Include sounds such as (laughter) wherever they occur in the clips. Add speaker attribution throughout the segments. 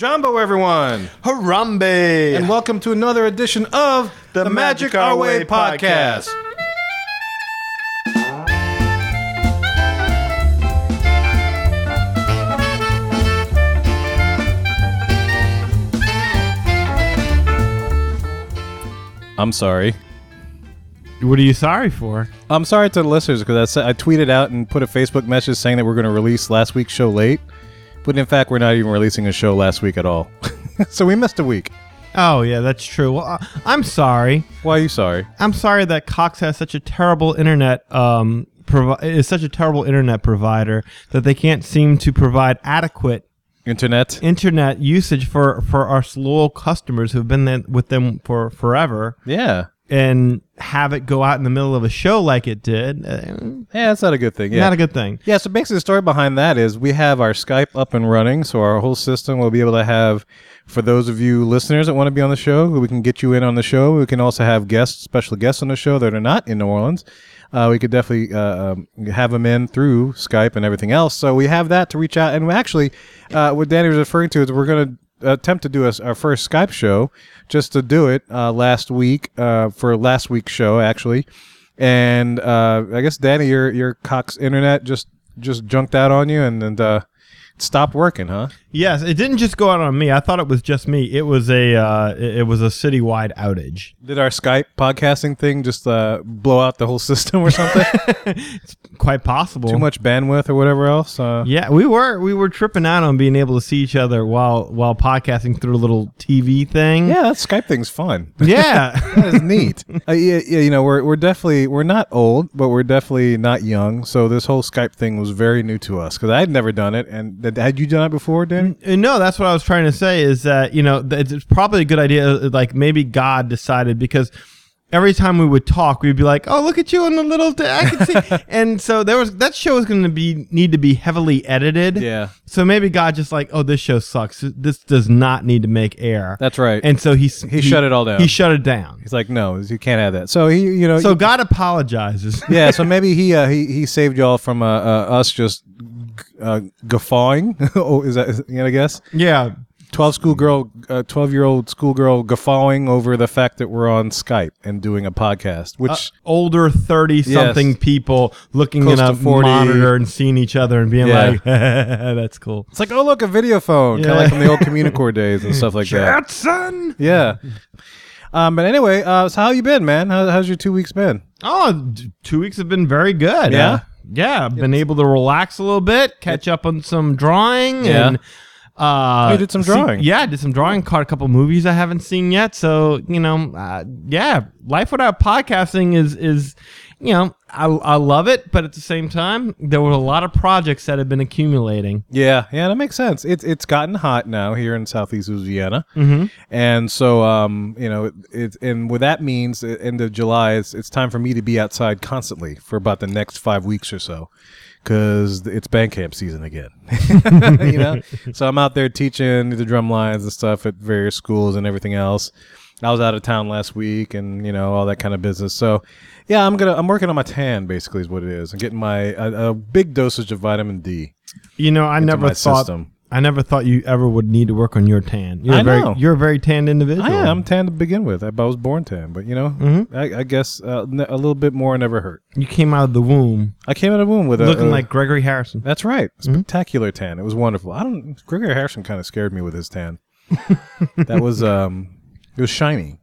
Speaker 1: Jambo, everyone,
Speaker 2: Harambe!
Speaker 1: and welcome to another edition of the, Magic Our Way podcast. I'm sorry.
Speaker 2: what are you sorry for?
Speaker 1: I'm sorry to the listeners because I, I tweeted out and put a Facebook message saying that we're going to release last week's show late, but in fact, we're not even releasing a show last week at all. (laughs) so we missed a week.
Speaker 2: Oh, yeah, that's true. Well, I'm sorry.
Speaker 1: Why are you sorry?
Speaker 2: I'm sorry that Cox has such a terrible internet um provi- is such a terrible internet provider that they can't seem to provide adequate
Speaker 1: Internet?
Speaker 2: internet usage for for our loyal customers who've been there with them for forever
Speaker 1: Yeah.
Speaker 2: And have it go out in the middle of a show like it did. Uh,
Speaker 1: Yeah, that's not a good thing. Yeah.
Speaker 2: Not a good thing.
Speaker 1: Yeah, so basically the story behind that is we have our Skype up and running, so our whole system will be able to have for those of you listeners that want to be on the show, we can get you in on the show. We can also have guests, special guests on the show that are not in New Orleans. Uh, we could definitely uh, um, have them in through Skype and everything else. So we have that to reach out. And we actually, uh, what Danny was referring to is we're going to attempt to do a, our first Skype show just to do it uh, last week uh, for last week's show, actually. And uh, I guess Danny, your your Cox internet just just junked out on you and and uh, stopped working, huh?
Speaker 2: Yes, it didn't just go out on me. I thought it was just me. It was a uh, it was a citywide outage.
Speaker 1: Did our Skype podcasting thing just uh, blow out the whole (laughs) system or something?
Speaker 2: It's quite possible.
Speaker 1: Too much bandwidth or whatever else? Uh,
Speaker 2: Yeah, we were we were tripping out on being able to see each other while while podcasting through a little TV thing.
Speaker 1: yeah, that Skype thing's fun. (laughs)
Speaker 2: Yeah.
Speaker 1: that is neat. uh, yeah, yeah, you know, we're we're definitely we're not old, but we're definitely not young. So this whole Skype thing was very new to us because I had never done it. And th- had you done it before, Danny?
Speaker 2: Uh, no, that's what I was trying to say is that, you know, it's probably a good idea like maybe God decided because every time we would talk, we'd be like, "Oh, look at you in the little t- I can see." (laughs) and so there was that show was going to be need to be heavily edited.
Speaker 1: Yeah.
Speaker 2: So maybe God just like, "Oh, this show sucks. This does not need to make air."
Speaker 1: That's right.
Speaker 2: and so he
Speaker 1: He shut it all down.
Speaker 2: He shut it down.
Speaker 1: He's like, no, you can't have that. So he, you know,
Speaker 2: So God apologizes. (laughs)
Speaker 1: yeah. So maybe he uh, he he saved y'all from uh, uh, us just uh, guffawing. (laughs) oh, is that is, you know? I guess
Speaker 2: yeah.
Speaker 1: Twelve schoolgirl, uh, twelve year old schoolgirl guffawing over the fact that we're on Skype and doing a podcast, which.
Speaker 2: Uh, older 30 something
Speaker 1: Yes.
Speaker 2: people looking
Speaker 1: Close
Speaker 2: in a
Speaker 1: to 40.
Speaker 2: monitor and seeing each other and being
Speaker 1: Yeah.
Speaker 2: like, (laughs) that's cool.
Speaker 1: it's like, oh look, a video phone, kind
Speaker 2: Yeah.
Speaker 1: of like from the old Communicore days and stuff like that.
Speaker 2: Jetson.
Speaker 1: Yeah. Um, but anyway, uh, so how you been, man? How, how's your two weeks been?
Speaker 2: Oh, d- two weeks have been very good.
Speaker 1: Yeah?
Speaker 2: Uh, yeah. I've been able to relax a little bit, catch up on some drawing
Speaker 1: Yeah.
Speaker 2: and. Uh,
Speaker 1: Oh, you did some
Speaker 2: see-
Speaker 1: drawing.
Speaker 2: yeah, I did some drawing. Caught a couple movies I haven't seen yet. So you know, uh, yeah, life without podcasting is is, you know, I I love it, but at the same time, there were a lot of projects that have been accumulating.
Speaker 1: Yeah, yeah, that makes sense. It's it's gotten hot now here in southeast Louisiana,
Speaker 2: Mm-hmm.
Speaker 1: and so um, you know, it, it and what that means, end of July, it's it's time for me to be outside constantly for about the next five weeks or so, because it's band camp season again. (laughs) you know, (laughs) so I'm out there teaching the drum lines and stuff at various schools and everything else. I was out of town last week, and you know all that kind of business. So, yeah, I'm gonna I'm working on my tan. Basically, is what it is. I'm getting my a, a big dosage of vitamin D.
Speaker 2: You know, I never thought
Speaker 1: system.
Speaker 2: I never thought you ever would need to work on your tan. You're
Speaker 1: I
Speaker 2: a very
Speaker 1: know.
Speaker 2: you're a very tanned individual.
Speaker 1: I am tan to begin with. I, I was born tan, but you know,
Speaker 2: Mm-hmm.
Speaker 1: I, I guess uh, a little bit more never hurt.
Speaker 2: You came out of the womb
Speaker 1: I came out of the womb with a
Speaker 2: looking
Speaker 1: a-
Speaker 2: like Gregory Harrison.
Speaker 1: That's right,
Speaker 2: Mm-hmm.
Speaker 1: spectacular tan. It was wonderful. I don't. Gregory Harrison kind of scared me with his tan. (laughs) that was um, it was shiny.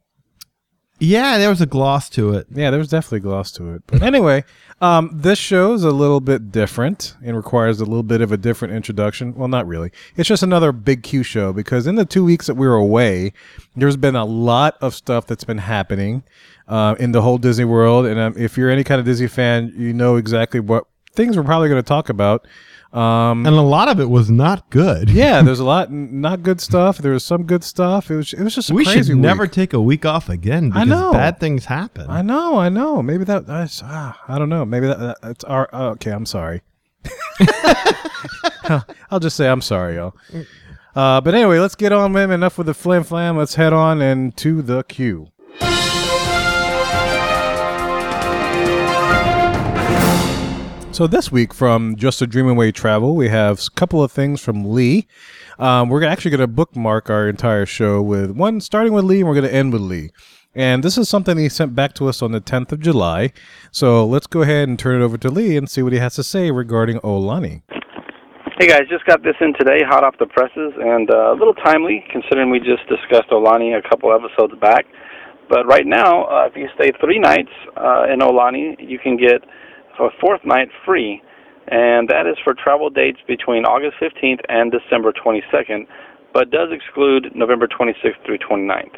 Speaker 2: Yeah, there was a gloss to it.
Speaker 1: Yeah, there was definitely gloss to it. But anyway, um, this show is a little bit different and requires a little bit of a different introduction. Well, not really. It's just another big Q show because in the two weeks that we were away, there's been a lot of stuff that's been happening uh, in the whole Disney world. And um, if you're any kind of Disney fan, you know exactly what things we're probably going to talk about. Um,
Speaker 2: And a lot of it was not good.
Speaker 1: yeah, (laughs) there's a lot n- not good stuff. There was some good stuff. It was it was just a
Speaker 2: we
Speaker 1: crazy
Speaker 2: should never
Speaker 1: week.
Speaker 2: take a week off again
Speaker 1: I know.
Speaker 2: bad things happen.
Speaker 1: I know, I know. Maybe that that's ah, I don't know. Maybe that, that that's our oh, okay. I'm sorry. (laughs) (laughs) I'll just say I'm sorry, y'all. Uh, but anyway, let's get on, man. Enough with the flim flam. Let's head on and to the queue. So this week from Just a Dream Away Travel, we have a couple of things from Lee. Um, we're actually going to bookmark our entire show with one starting with Lee, and we're going to end with Lee. And this is something he sent back to us on the 10th of July. So let's go ahead and turn it over to Lee and see what he has to say regarding Aulani.
Speaker 3: Hey guys, just got this in today, hot off the presses, and uh, a little timely considering we just discussed Aulani a couple episodes back. But right now, uh, if you stay three nights uh, in Aulani, you can get a fourth night free, and that is for travel dates between August 15th and December 22nd, but does exclude November 26th through 29th.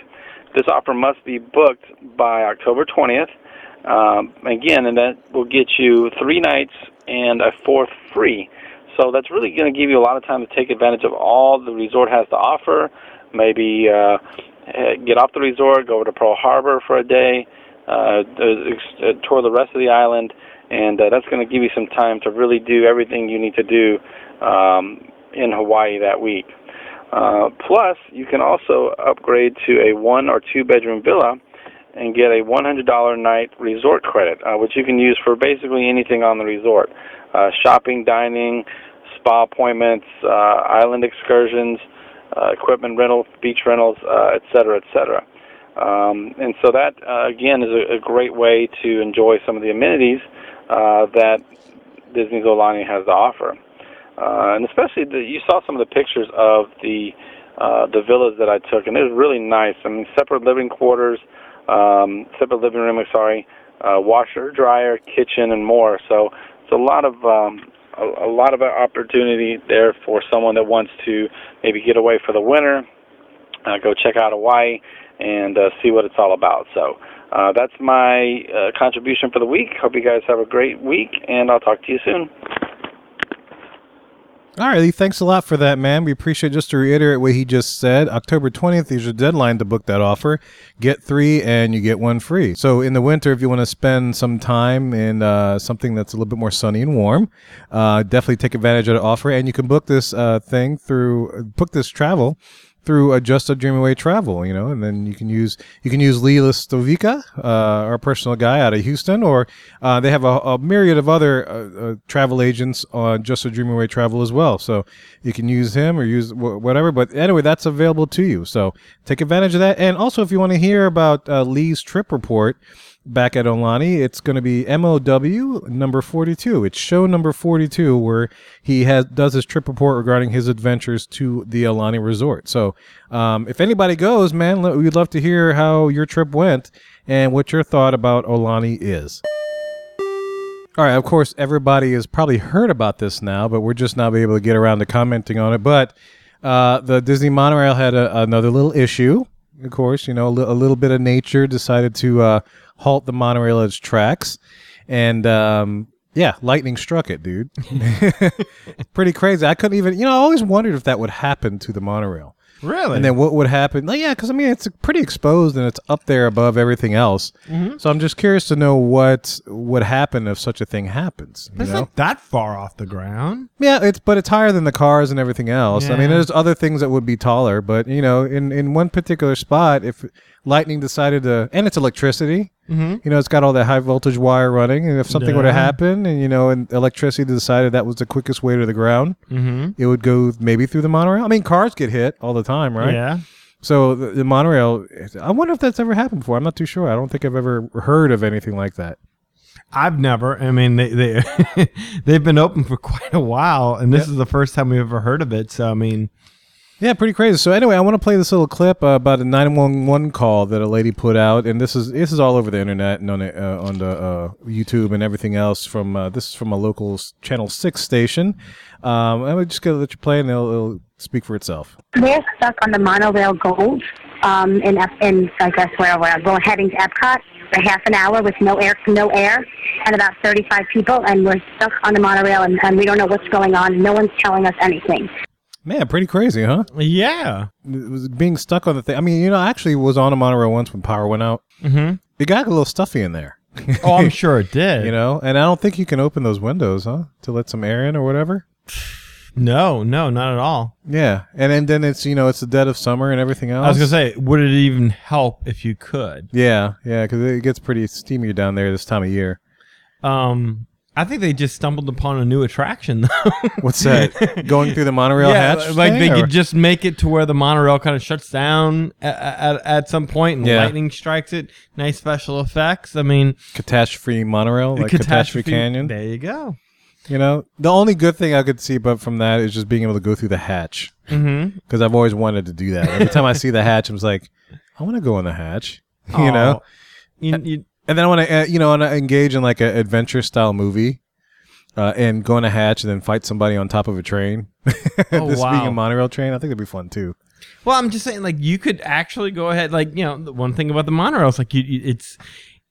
Speaker 3: This offer must be booked by October 20th. Um, again, and that will get you three nights and a fourth free. So that's really going to give you a lot of time to take advantage of all the resort has to offer. Maybe uh, get off the resort, go over to Pearl Harbor for a day, uh, uh, tour the rest of the island, and uh, that's going to give you some time to really do everything you need to do um, in Hawaii that week. Uh, plus, you can also upgrade to a one or two bedroom villa and get a $100 night resort credit, uh, which you can use for basically anything on the resort uh, shopping, dining, spa appointments, uh, island excursions, uh, equipment rental, beach rentals, uh, et cetera, et cetera. Um, and so that, uh, again, is a, a great way to enjoy some of the amenities uh, that Disney's Aulani has to offer. Uh, and especially the, you saw some of the pictures of the uh, the villas that I took, and it was really nice. I mean, separate living quarters, um, separate living room. Sorry, uh, washer, dryer, kitchen, and more. So it's a lot of um, a, a lot of opportunity there for someone that wants to maybe get away for the winter, uh, go check out Hawaii, and uh, see what it's all about. So. Uh, that's my uh, contribution for the week. Hope you guys have a great week, and I'll talk to you soon.
Speaker 1: All right, thanks a lot for that, man. We appreciate just to reiterate what he just said. October 20th is your deadline to book that offer. Get three and you get one free. So in the winter, if you want to spend some time in uh, something that's a little bit more sunny and warm, uh, definitely take advantage of the offer. And you can book this uh, thing through, book this travel through Just a Dream Away Travel, you know, and then you can use you can use Lee Listovica, uh, our personal guy out of Houston, or uh, they have a, a, myriad of other uh, uh, travel agents on Just a Dream Away Travel as well. So you can use him or use whatever. But anyway, that's available to you. So take advantage of that. And also, if you want to hear about uh, Lee's trip report back at Aulani. It's going to be MOW number 42. It's show number 42 where he has does his trip report regarding his adventures to the Aulani Resort. So, um, if anybody goes, man, we'd love to hear how your trip went and what your thought about Aulani is. All right, of course, everybody has probably heard about this now, but we're just not able to get around to commenting on it. But uh, the Disney monorail had a, another little issue. Of course, you know, a, li- a little bit of nature decided to uh, halt the monorail its tracks, and um, yeah, lightning struck it, dude. (laughs) Pretty crazy. I couldn't even, you know, I always wondered if that would happen to the monorail.
Speaker 2: Really?
Speaker 1: And then what would happen? Like, yeah, because I mean, it's pretty exposed and it's up there above everything else.
Speaker 2: Mm-hmm.
Speaker 1: So I'm just curious to know what would happen if such a thing happens. You
Speaker 2: it's
Speaker 1: know?
Speaker 2: not that far off the ground.
Speaker 1: Yeah, it's but it's higher than the cars and everything else. I mean, there's other things that would be taller, but you know, in in one particular spot, if lightning decided to, and it's electricity,
Speaker 2: Mm-hmm.
Speaker 1: you know, it's got all that high voltage wire running, and if something were to happen, and you know, and electricity decided that was the quickest way to the ground,
Speaker 2: Mm-hmm.
Speaker 1: it would go maybe through the monorail. I mean, cars get hit all the time, right?
Speaker 2: Yeah.
Speaker 1: So the, the monorail, I wonder if that's ever happened before. I'm not too sure. I don't think I've ever heard of anything like that.
Speaker 2: I've never. I mean, they they (laughs) they've been open for quite a while, and this
Speaker 1: Yeah.
Speaker 2: is the first time we've ever heard of it. So I mean,
Speaker 1: Yeah, pretty crazy. So anyway, I want to play this little clip uh, about a 911 call that a lady put out, and this is this is all over the internet and on uh, on the uh, YouTube and everything else. From uh, this is from a local channel six station. Um, I'm just gonna let you play, and it'll, it'll speak for itself.
Speaker 4: We're stuck on the monorail Gold um, in, in I guess where we're going heading to Epcot for half an hour with no air, no air, and about 35 people, and we're stuck on the monorail, and, and we don't know what's going on. No one's telling us anything.
Speaker 1: Man, pretty crazy, huh?
Speaker 2: yeah.
Speaker 1: It was being stuck on the thing. I mean, you know, I actually was on a monorail once when power went out.
Speaker 2: Mm-hmm.
Speaker 1: It got a little stuffy in there.
Speaker 2: Oh, I'm (laughs) sure it did.
Speaker 1: you know, and I don't think you can open those windows, huh, to let some air in or whatever.
Speaker 2: No, no, not at all.
Speaker 1: Yeah, and, and then it's you know it's the dead of summer and everything else.
Speaker 2: I was gonna say, would it even help if you could?
Speaker 1: Yeah, yeah, because it gets pretty steamy down there this time of year.
Speaker 2: Um, I think they just stumbled upon a new attraction though. (laughs)
Speaker 1: What's that? Going through the monorail
Speaker 2: yeah,
Speaker 1: hatch?
Speaker 2: like
Speaker 1: thing,
Speaker 2: they
Speaker 1: or-
Speaker 2: could just make it to where the monorail kind of shuts down at, at, at some point and
Speaker 1: Yeah.
Speaker 2: lightning strikes it. Nice special effects. I mean,
Speaker 1: catastrophe monorail, like catastrophe, canyon.
Speaker 2: There you go.
Speaker 1: You know, the only good thing I could see, but from that is just being able to go through the hatch
Speaker 2: Mm-hmm.
Speaker 1: because I've always wanted to do that. Every time I see the hatch, I'm just like, I want to go in the hatch. (laughs) You know,
Speaker 2: you, you,
Speaker 1: and then I want to, uh, you know, to engage in like an adventure style movie. Uh, and go in a hatch and then fight somebody on top of a train. (laughs)
Speaker 2: Oh,
Speaker 1: this being a monorail train, I think it'd be fun too.
Speaker 2: Well, I'm just saying, like you could actually go ahead, like you know, the one thing about the monorail is like you, you- it's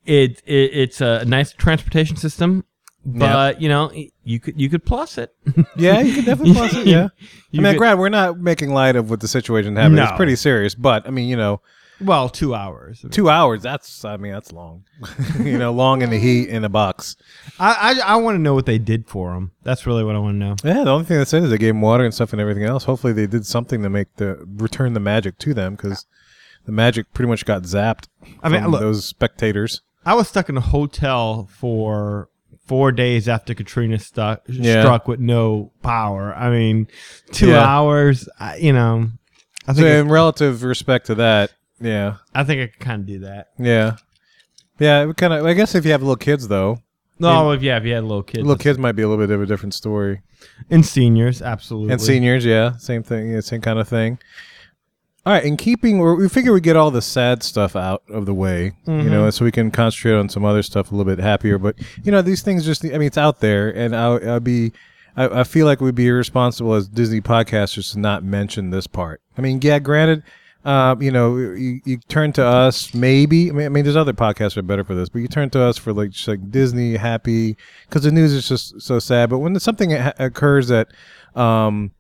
Speaker 2: it, it it's a nice transportation system, but you know, you could you could plus it. (laughs)
Speaker 1: Yeah, you could definitely plus it. Yeah, (laughs) I mean,
Speaker 2: could-
Speaker 1: we're not making light of what the situation happened. It's pretty serious, but I mean, you know,
Speaker 2: well, two hours.
Speaker 1: two hours. That's, I mean, that's long. (laughs) you know, long in the heat in a box.
Speaker 2: I I, I want to know what they did for them. That's really what I want to know.
Speaker 1: Yeah, the only thing that's in is they gave them water and stuff and everything else. Hopefully, they did something to make the return the magic to them because the magic pretty much got zapped.
Speaker 2: I mean, look-
Speaker 1: those spectators.
Speaker 2: I was stuck in a hotel for four days after Katrina stuck
Speaker 1: Yeah.
Speaker 2: struck with no power. I mean, two
Speaker 1: Yeah.
Speaker 2: hours. I, you know, I
Speaker 1: So
Speaker 2: think
Speaker 1: in relative respect to that, yeah,
Speaker 2: I think I could kind of do that.
Speaker 1: yeah, yeah. It kind of. I guess if you have little kids, though,
Speaker 2: No, if yeah, if you had little kids,
Speaker 1: little kids might be a little bit of a different story.
Speaker 2: and seniors, absolutely,
Speaker 1: And seniors, yeah, same thing, yeah, same kind of thing. All right, in keeping, we we figure we get all the sad stuff out of the way, you know, mm-hmm. so we can concentrate on some other stuff a little bit happier. But you know, these things just, I mean, it's out there, and I, I'd be, I, I feel like we'd be irresponsible as Disney podcasters to not mention this part. I mean, yeah, granted, uh, you know, you, you turn to us, maybe. I mean, I mean, there's other podcasts that are better for this, but you turn to us for like just like Disney happy because the news is just so sad. But when something ha- occurs that um,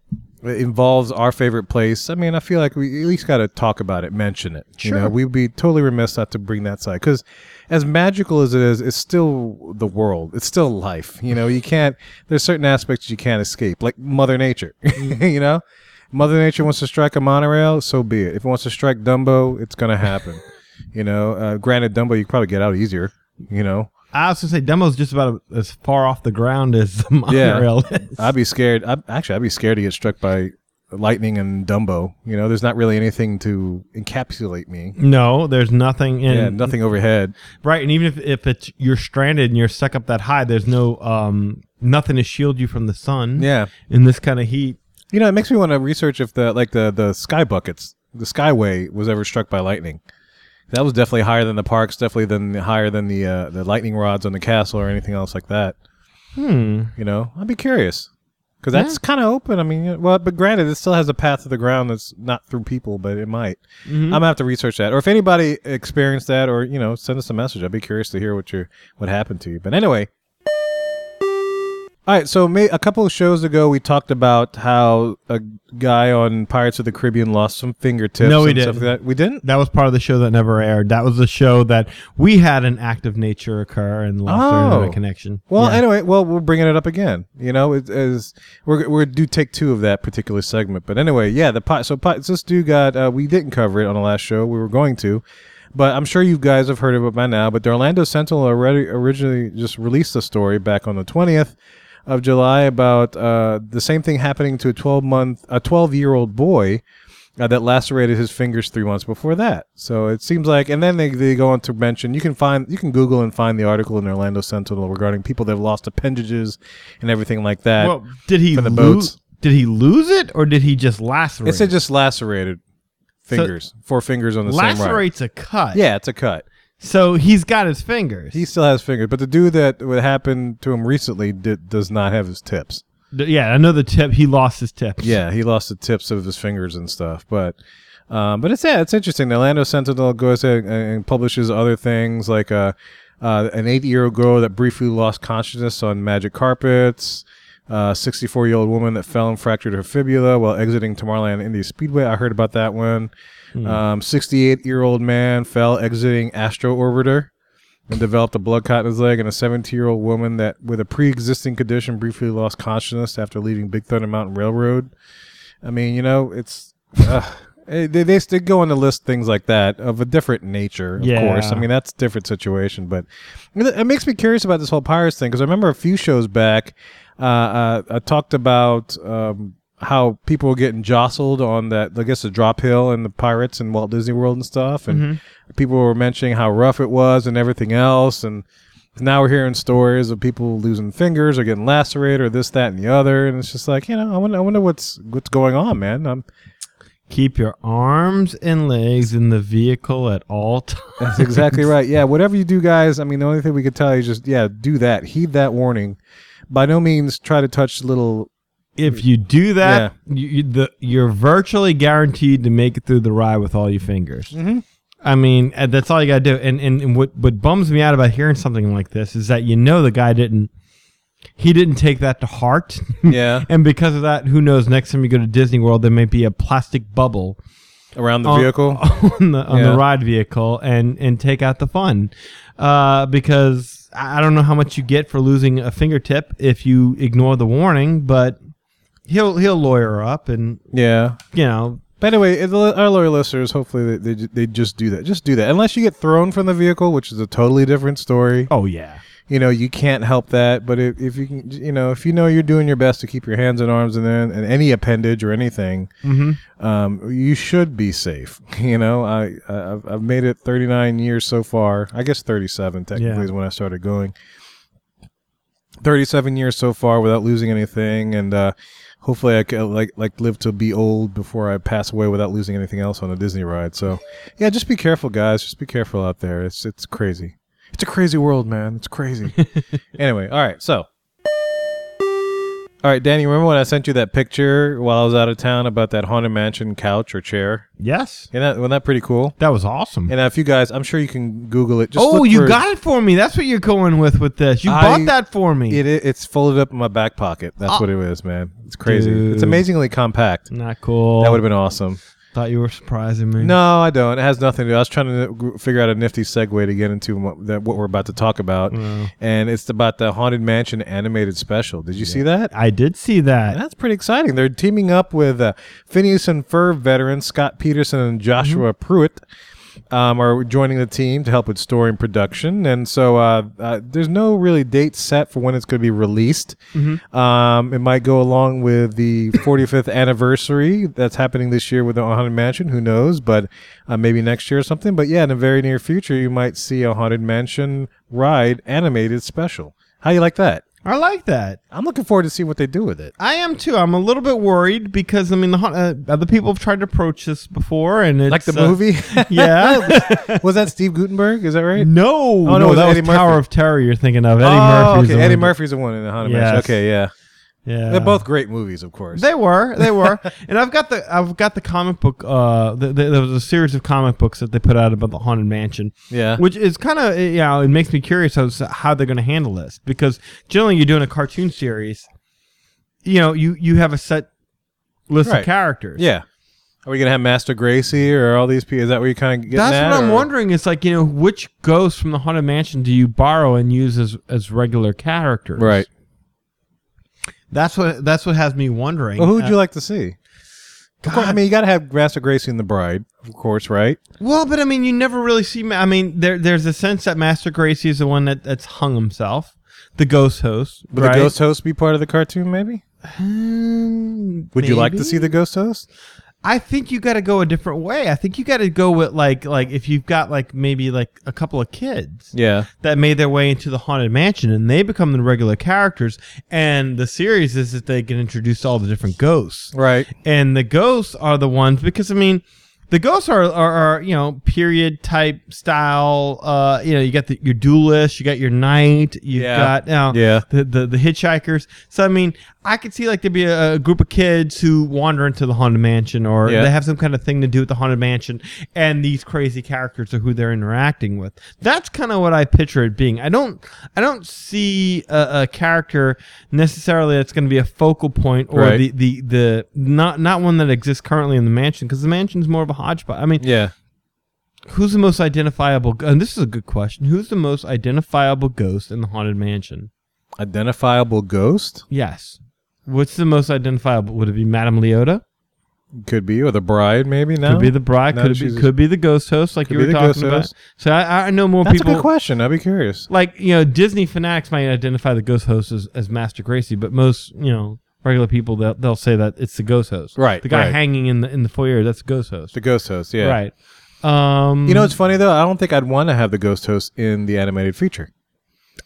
Speaker 1: involves our favorite place, I mean, I feel like we at least got to talk about it, mention it. Sure. You know, we'd be totally remiss not to bring that side because as magical as it is, it's still the world. It's still life. You know, you can't. There's certain aspects you can't escape, like Mother Nature. (laughs) you know, Mother Nature wants to strike a monorail, so be it. If it wants to strike Dumbo, it's gonna happen. (laughs) you know, uh, granted, Dumbo you could probably get out easier. You know,
Speaker 2: I was gonna say Dumbo's just about as far off the ground as the
Speaker 1: Yeah.
Speaker 2: monorail is.
Speaker 1: I'd be scared. I'd, actually, I'd be scared to get struck by lightning and Dumbo. You know, there's not really anything to encapsulate me.
Speaker 2: no, there's nothing in
Speaker 1: yeah, nothing overhead.
Speaker 2: right, and even if if it's you're stranded and you're stuck up that high, there's no um nothing to shield you from the sun.
Speaker 1: Yeah,
Speaker 2: in this kind of heat.
Speaker 1: You know, it makes me want to research if the like the the sky buckets, the Skyway was ever struck by lightning. That was definitely higher than the parks. Definitely than higher than the uh, the lightning rods on the castle or anything else like that.
Speaker 2: Hmm.
Speaker 1: You know, I'd be curious because that's kind of open. I mean, well, but granted, it still has a path to the ground that's not through people, but it might. I'm gonna have to research that, or if anybody experienced that, or you know, send us a message. I'd be curious to hear what your what happened to you. But anyway. All right, so may, a couple of shows ago, we talked about how a guy on Pirates of the Caribbean lost some fingertips.
Speaker 2: No, we didn't.
Speaker 1: like that. We didn't.
Speaker 2: That was part of the show that never aired. That was the show that we had an act of nature occur and lost
Speaker 1: Oh.
Speaker 2: internet connection.
Speaker 1: Well,
Speaker 2: Yeah.
Speaker 1: anyway, well, we're bringing it up again. You know, it is we're we're do take two of that particular segment. But anyway, yeah, the pot. So pot, this dude got. Uh, we didn't cover it on the last show. We were going to, but I'm sure you guys have heard of it by now. But the Orlando Sentinel already originally just released the story back on the 20th of July about uh, the same thing happening to a 12 month, a 12 year old boy. Uh, that lacerated his fingers three months before that. So it seems like, and then they, they go on to mention you can find you can Google and find the article in the Orlando Sentinel regarding people that have lost appendages and everything like that.
Speaker 2: well, did he
Speaker 1: from the
Speaker 2: lose?
Speaker 1: boats.
Speaker 2: Did he lose it or did he just lacerate?
Speaker 1: it said just lacerated fingers, four fingers on the same right.
Speaker 2: lacerates a cut.
Speaker 1: Yeah, it's a cut.
Speaker 2: So he's got his fingers.
Speaker 1: He still has fingers, but the dude that what happened to him recently did, does not have his tips.
Speaker 2: D- yeah, I know the tip. He lost his tips.
Speaker 1: Yeah, he lost the tips of his fingers and stuff. But um, but it's yeah, it's interesting. The Orlando Sentinel goes ahead and, and publishes other things like uh, uh, an eight-year-old girl that briefly lost consciousness on magic carpets. A 64-year-old woman that fell and fractured her fibula while exiting Tomorrowland Indy Speedway. I heard about that one. Um, 68-year-old man fell exiting Astro Orbiter and developed a blood clot in his leg, and a 17-year-old woman that with a pre-existing condition briefly lost consciousness after leaving Big Thunder Mountain Railroad. I mean, you know, it's uh, They, they still go on to list things like that of a different nature, of
Speaker 2: Yeah.
Speaker 1: course. I mean, that's a different situation, but it it makes me curious about this whole pirates thing because I remember a few shows back, uh, uh, I talked about um, how people were getting jostled on that, I guess, the drop hill and the pirates and Walt Disney World and stuff, and mm-hmm. people were mentioning how rough it was and everything else, and now we're hearing stories of people losing fingers or getting lacerated or this, that, and the other, and it's just like you know, I wonder, I wonder what's what's going on, man. I'm,
Speaker 2: Keep your arms and legs in the vehicle at all times. (laughs)
Speaker 1: That's exactly right. Yeah, whatever you do, guys. I mean, the only thing we could tell you is just yeah, do that. Heed that warning. By no means try to touch little.
Speaker 2: If you do that, you, you, the, you're virtually guaranteed to make it through the ride with all your fingers.
Speaker 1: Mhm.
Speaker 2: I mean, uh, that's all you got to do. And, and and what what bums me out about hearing something like this is that you know the guy didn't he didn't take that to heart. (laughs)
Speaker 1: Yeah,
Speaker 2: and because of that, who knows? Next time you go to Disney World, there may be a plastic bubble
Speaker 1: around the
Speaker 2: on-
Speaker 1: vehicle. (laughs)
Speaker 2: on the on
Speaker 1: Yeah.
Speaker 2: the ride vehicle and and take out the fun, uh, because I don't know how much you get for losing a fingertip if you ignore the warning, but he'll he'll lawyer up and
Speaker 1: Yeah.
Speaker 2: you know
Speaker 1: But anyway, our lawyer listeners, hopefully they, they they just do that. Just do that. Unless you get thrown from the vehicle, which is a totally different story.
Speaker 2: oh yeah
Speaker 1: You know, you can't help that. But if, if you can, you know, if you know you're doing your best to keep your hands and arms in there and any appendage or anything,
Speaker 2: mm-hmm.
Speaker 1: um, you should be safe. (laughs) You know, I, I I've, I've made it 39 years so far. I guess 37 technically
Speaker 2: Yeah.
Speaker 1: is when I started going. 37 years so far without losing anything, and uh, hopefully I can like like live to be old before I pass away without losing anything else on a Disney ride. So, yeah, just be careful, guys. Just be careful out there. It's it's crazy. It's a crazy world, man. It's crazy. (laughs) anyway, all right, so. All right, Danny, remember when I sent you that picture while I was out of town about that haunted mansion couch or chair?
Speaker 2: yes
Speaker 1: Isn't that, wasn't that pretty cool?
Speaker 2: that was awesome.
Speaker 1: And if you guys, I'm sure you can Google it. Just
Speaker 2: oh,
Speaker 1: look
Speaker 2: you
Speaker 1: for-
Speaker 2: got it for me. That's what you're going with with this. You
Speaker 1: I-
Speaker 2: bought that for me.
Speaker 1: It, it, it's folded up in my back pocket. That's
Speaker 2: Oh.
Speaker 1: what it is, man. It's crazy.
Speaker 2: Dude.
Speaker 1: It's amazingly compact.
Speaker 2: Not cool.
Speaker 1: That would have been awesome.
Speaker 2: Thought you were surprising me.
Speaker 1: No, I don't. It has nothing to do. I was trying to figure out a nifty segue to get into what, that, what we're about to talk about, and it's about the Haunted Mansion animated special. Did you see that?
Speaker 2: I did see that.
Speaker 1: That's pretty exciting. They're teaming up with uh, Phineas and Ferb veterans Scott Peterson and Joshua Pruett. Um, are joining the team to help with story and production, and so uh, uh, there's no really date set for when it's going to be released. Um, it might go along with the (laughs) 45th anniversary that's happening this year with the Haunted Mansion. Who knows? But uh, maybe next year or something. But yeah, in the very near future, you might see a Haunted Mansion ride animated special. How you like that?
Speaker 2: I like that.
Speaker 1: I'm looking forward to see what they do with it.
Speaker 2: I am too. I'm a little bit worried because I mean, the, uh, other people have tried to approach this before, and it's
Speaker 1: like the
Speaker 2: uh,
Speaker 1: movie. (laughs)
Speaker 2: yeah. (laughs)
Speaker 1: was that Steve Guttenberg? Is that right?
Speaker 2: no,
Speaker 1: no,
Speaker 2: no,
Speaker 1: it was
Speaker 2: that
Speaker 1: Eddie
Speaker 2: was Tower of Terror. You're thinking of Eddie
Speaker 1: oh,
Speaker 2: Murphy's.
Speaker 1: okay.
Speaker 2: the
Speaker 1: Eddie
Speaker 2: one-
Speaker 1: Murphy's the one in the Haunted Mansion. Okay, yeah.
Speaker 2: Yeah,
Speaker 1: They're both great movies, of course.
Speaker 2: They were, they were, (laughs) and I've got the I've got the comic book. Uh, the, the, there was a series of comic books that they put out about the haunted mansion,
Speaker 1: yeah.
Speaker 2: which is kind of you know it makes me curious as how they're going to handle this because generally you're doing a cartoon series, you know you you have a set list
Speaker 1: Right.
Speaker 2: of characters.
Speaker 1: yeah. Are we gonna have Master Gracey or all these people? Is that what you kind of getting
Speaker 2: That's
Speaker 1: at,
Speaker 2: what I'm
Speaker 1: or-
Speaker 2: wondering. It's like you know, which ghosts from the haunted mansion do you borrow and use as as regular characters?
Speaker 1: Right.
Speaker 2: That's what that's what has me wondering.
Speaker 1: Well, who would
Speaker 2: Uh,
Speaker 1: you like to see? Of course, I mean, you got to have Master Gracey and the Bride, of course, right?
Speaker 2: well, but I mean, you never really see. Ma- I mean, there there's a sense that Master Gracey is the one that, that's hung himself, the ghost host.
Speaker 1: Would
Speaker 2: right?
Speaker 1: the Ghost Host be part of the cartoon? Maybe.
Speaker 2: Hmm,
Speaker 1: Would you like to see the Ghost Host?
Speaker 2: I think you got to go a different way. I think you got to go with like like if you've got like maybe like a couple of kids.
Speaker 1: Yeah.
Speaker 2: that made their way into the haunted mansion and they become the regular characters and the series is that they get introduced to all the different ghosts
Speaker 1: Right.
Speaker 2: and the ghosts are the ones because i mean the ghosts are, are, are you know period type style uh you know you got the, your duelist you got your knight you
Speaker 1: Yeah.
Speaker 2: got you know,
Speaker 1: Yeah.
Speaker 2: the, the the hitchhikers so i mean i could see like there'd be a, a group of kids who wander into the haunted mansion or
Speaker 1: Yeah.
Speaker 2: they have some kind of thing to do with the haunted mansion and these crazy characters are who they're interacting with that's kind of what i picture it being i don't i don't see a, a character necessarily that's going to be a focal point or
Speaker 1: Right.
Speaker 2: the, the the not not one that exists currently in the mansion because the mansion's more of a hodgepodge i mean
Speaker 1: Yeah.
Speaker 2: who's the most identifiable and this is a good question who's the most identifiable ghost in the haunted mansion
Speaker 1: Identifiable ghost.
Speaker 2: yes what's the most identifiable would it be madame leota
Speaker 1: Could be, or the bride, maybe. No,
Speaker 2: Could be the bride. Could be could be the ghost host, like you were talking about.
Speaker 1: host.
Speaker 2: So I, I know more
Speaker 1: That's a
Speaker 2: people.
Speaker 1: good question. I'd be curious.
Speaker 2: Like you know, Disney fanatics might identify the ghost host as, as Master Gracey, but most you know regular people they'll, they'll say that it's the ghost host.
Speaker 1: Right,
Speaker 2: The guy
Speaker 1: right.
Speaker 2: hanging in the in the foyer. That's the ghost host.
Speaker 1: The ghost host, yeah.
Speaker 2: Right. Um.
Speaker 1: You know, it's funny though. I don't think I'd want to have the ghost host in the animated feature.